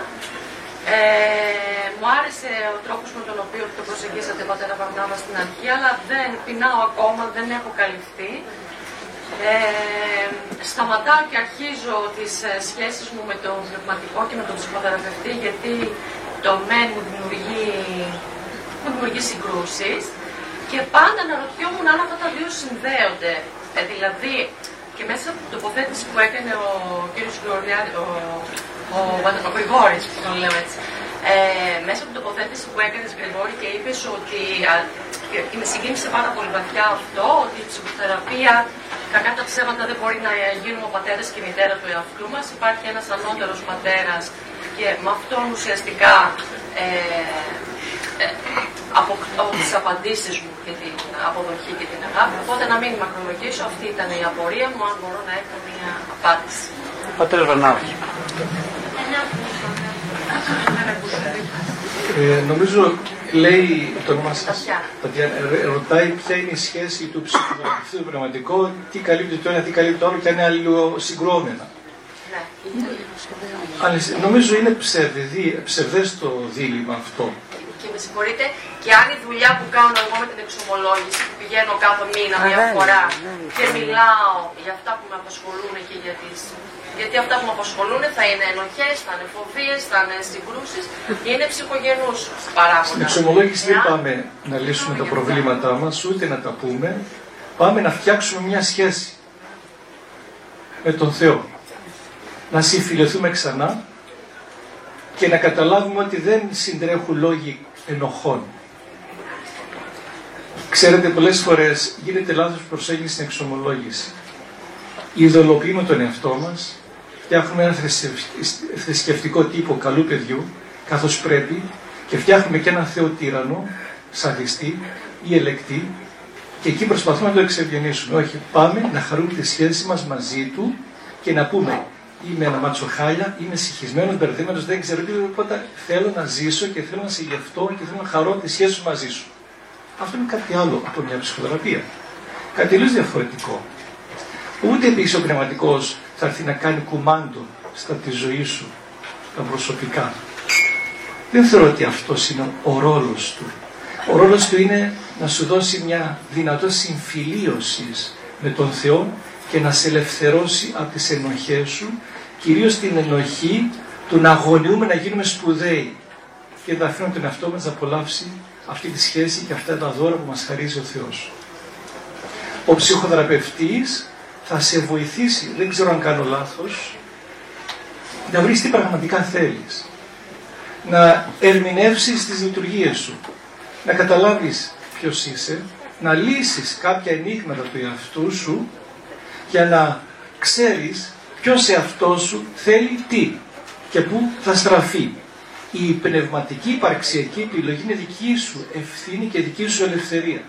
S8: Ε, μου άρεσε ο τρόπος με τον οποίο το προσεγγίσατε πατέρα Βαρνάβα στην αρχή, αλλά δεν πεινάω ακόμα, δεν έχω καλυφθεί. Ε, σταματάω και αρχίζω τις ε, σχέσεις μου με τον πνευματικό και με τον ψυχοθεραπευτή, γιατί το μεν μου δημιουργεί, μου δημιουργεί συγκρούσεις. Και πάντα αναρωτιόμουν αν αυτά τα δύο συνδέονται. Ε, δηλαδή, και μέσα από την τοποθέτηση που έκανε ο κύριος Γρηγοριάδη, ο, ο, ο Γρηγόρης, που τον λέω έτσι, ε, μέσα από την τοποθέτηση που έκανε Γρηγόρη και είπες ότι, α, και, και με συγκίνησε πάρα πολύ βαθιά αυτό, ότι η ψυχοθεραπεία κακά τα ψέματα δεν μπορεί να γίνουμε ο πατέρας και η μητέρα του εαυτού μας. Υπάρχει ένας ανώτερος πατέρας και με αυτόν ουσιαστικά ε, ε, αποκτώ τις απαντήσεις μου και την αποδοχή και την αγάπη. Οπότε να μην μακρολογήσω, αυτή ήταν η απορία μου, αν μπορώ να έχω μια απάντηση.
S7: Πατέρας Βερνάβη.
S3: Ε, νομίζω λέει το όνομα σας. Ρωτάει ποια είναι η σχέση του ψυχοθεραπευτή του πνευματικό, τι καλύπτει το ένα, τι καλύπτει το άλλο και αν είναι αλληλοσυγκρόμενα.
S8: Ναι.
S3: Αλλά νομίζω είναι ψευδή, ψευδές το δίλημα αυτό.
S8: Και με συγχωρείτε, και αν η δουλειά που κάνω εγώ με την εξομολόγηση, που πηγαίνω κάθε μήνα μια φορά και μιλάω για αυτά που με απασχολούν και για τις γιατί αυτά που με απασχολούν θα είναι ενοχές, θα είναι φοβίες, θα είναι συγκρούσεις, είναι ψυχογενούς παράγοντα.
S3: Στην εξομολόγηση δεν πάμε να λύσουμε τα προβλήματά μας, ούτε να τα πούμε. Πάμε να φτιάξουμε μια σχέση με τον Θεό. Να συμφιλεθούμε ξανά και να καταλάβουμε ότι δεν συντρέχουν λόγοι ενοχών. Ξέρετε, πολλές φορές γίνεται λάθος προσέγγιση στην εξομολόγηση. Ιδωλοποιούμε τον εαυτό μας, φτιάχνουμε ένα θρησκευτικό τύπο καλού παιδιού, καθώς πρέπει, και φτιάχνουμε και ένα Θεό τύρανο, σαδιστή ή ελεκτή, και εκεί προσπαθούμε να το εξευγενήσουμε. Όχι, πάμε να χαρούμε τη σχέση μας μαζί του και να πούμε είμαι ένα μάτσο χάλια, είμαι συγχυσμένος, μπερδεμένος, δεν ξέρω τι, οπότε θέλω να ζήσω και θέλω να συγγευτώ και θέλω να χαρώ τη σχέση σου μαζί σου. Αυτό είναι κάτι άλλο από μια ψυχοθεραπεία. Κάτι τελείως διαφορετικό. Ούτε επίσης ο πνευματικός θα έρθει να κάνει κουμάντο στα της ζωής σου, τα προσωπικά. Δεν θεωρώ ότι αυτός είναι ο ρόλος του. Ο ρόλος του είναι να σου δώσει μια δυνατότητα συμφιλίωσης με τον Θεό και να σε ελευθερώσει από τις ενοχές σου, κυρίως την ενοχή του να αγωνιούμε να γίνουμε σπουδαίοι και να αφήνουμε τον εαυτό μας να απολαύσει αυτή τη σχέση και αυτά τα δώρα που μας χαρίζει ο Θεός. Ο ψυχοθεραπευτής θα σε βοηθήσει, δεν ξέρω αν κάνω λάθος, να βρεις τι πραγματικά θέλεις. Να ερμηνεύσεις τις λειτουργίες σου. Να καταλάβεις ποιος είσαι, να λύσεις κάποια ενίγματα του εαυτού σου για να ξέρεις ποιος εαυτό σου θέλει τι και πού θα στραφεί. Η πνευματική υπαρξιακή επιλογή είναι δική σου ευθύνη και δική σου ελευθερία.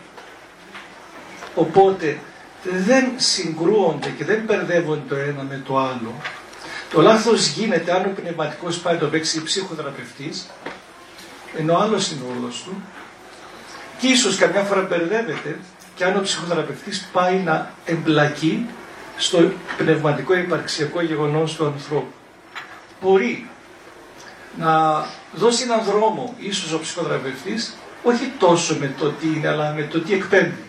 S3: Οπότε δεν συγκρούονται και δεν μπερδεύονται το ένα με το άλλο. Το λάθος γίνεται αν ο πνευματικός πάει το παίξει ψυχοθεραπευτής, ενώ άλλος είναι ο ρόλος του, και ίσως καμιά φορά μπερδεύεται και αν ο ψυχοθεραπευτής πάει να εμπλακεί στο πνευματικό υπαρξιακό γεγονός του ανθρώπου. Μπορεί να δώσει έναν δρόμο ίσως ο ψυχοθεραπευτής όχι τόσο με το τι είναι αλλά με το τι εκπέμπει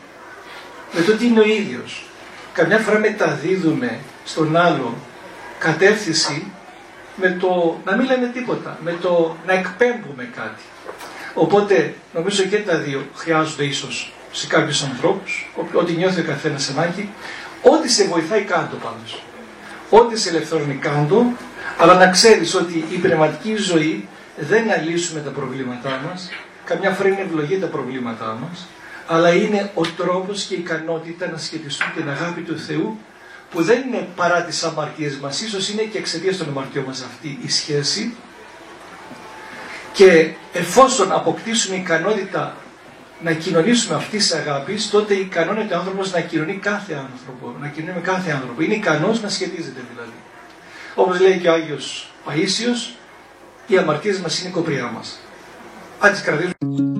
S3: με το τι είναι ο ίδιος. Καμιά φορά μεταδίδουμε στον άλλο κατεύθυνση με το να μην λέμε τίποτα, με το να εκπέμπουμε κάτι. Οπότε νομίζω και τα δύο χρειάζονται ίσως σε κάποιους ανθρώπους, ό,τι νιώθει ο καθένας ανάγκη, ό,τι σε βοηθάει κάτω πάντως. Ό,τι σε ελευθερώνει κάτω, αλλά να ξέρεις ότι η πνευματική ζωή δεν είναι να λύσουμε τα προβλήματά μας, καμιά φορά είναι ευλογία τα προβλήματά μας, αλλά είναι ο τρόπος και η ικανότητα να σχετιστούν την αγάπη του Θεού που δεν είναι παρά τις αμαρτίες μας, ίσως είναι και εξαιτίας των αμαρτιών μας αυτή η σχέση. Και εφόσον αποκτήσουμε ικανότητα να κοινωνήσουμε αυτής της αγάπης, τότε ικανώνεται ο άνθρωπος να κοινωνεί κάθε άνθρωπο. Να κοινωνεί με κάθε άνθρωπο. Είναι ικανός να σχετίζεται δηλαδή. Όπως λέει και ο Άγιος Παίσιος, οι αμαρτίες μας είναι η κοπριά μας. Αν τι κρατήσουμε.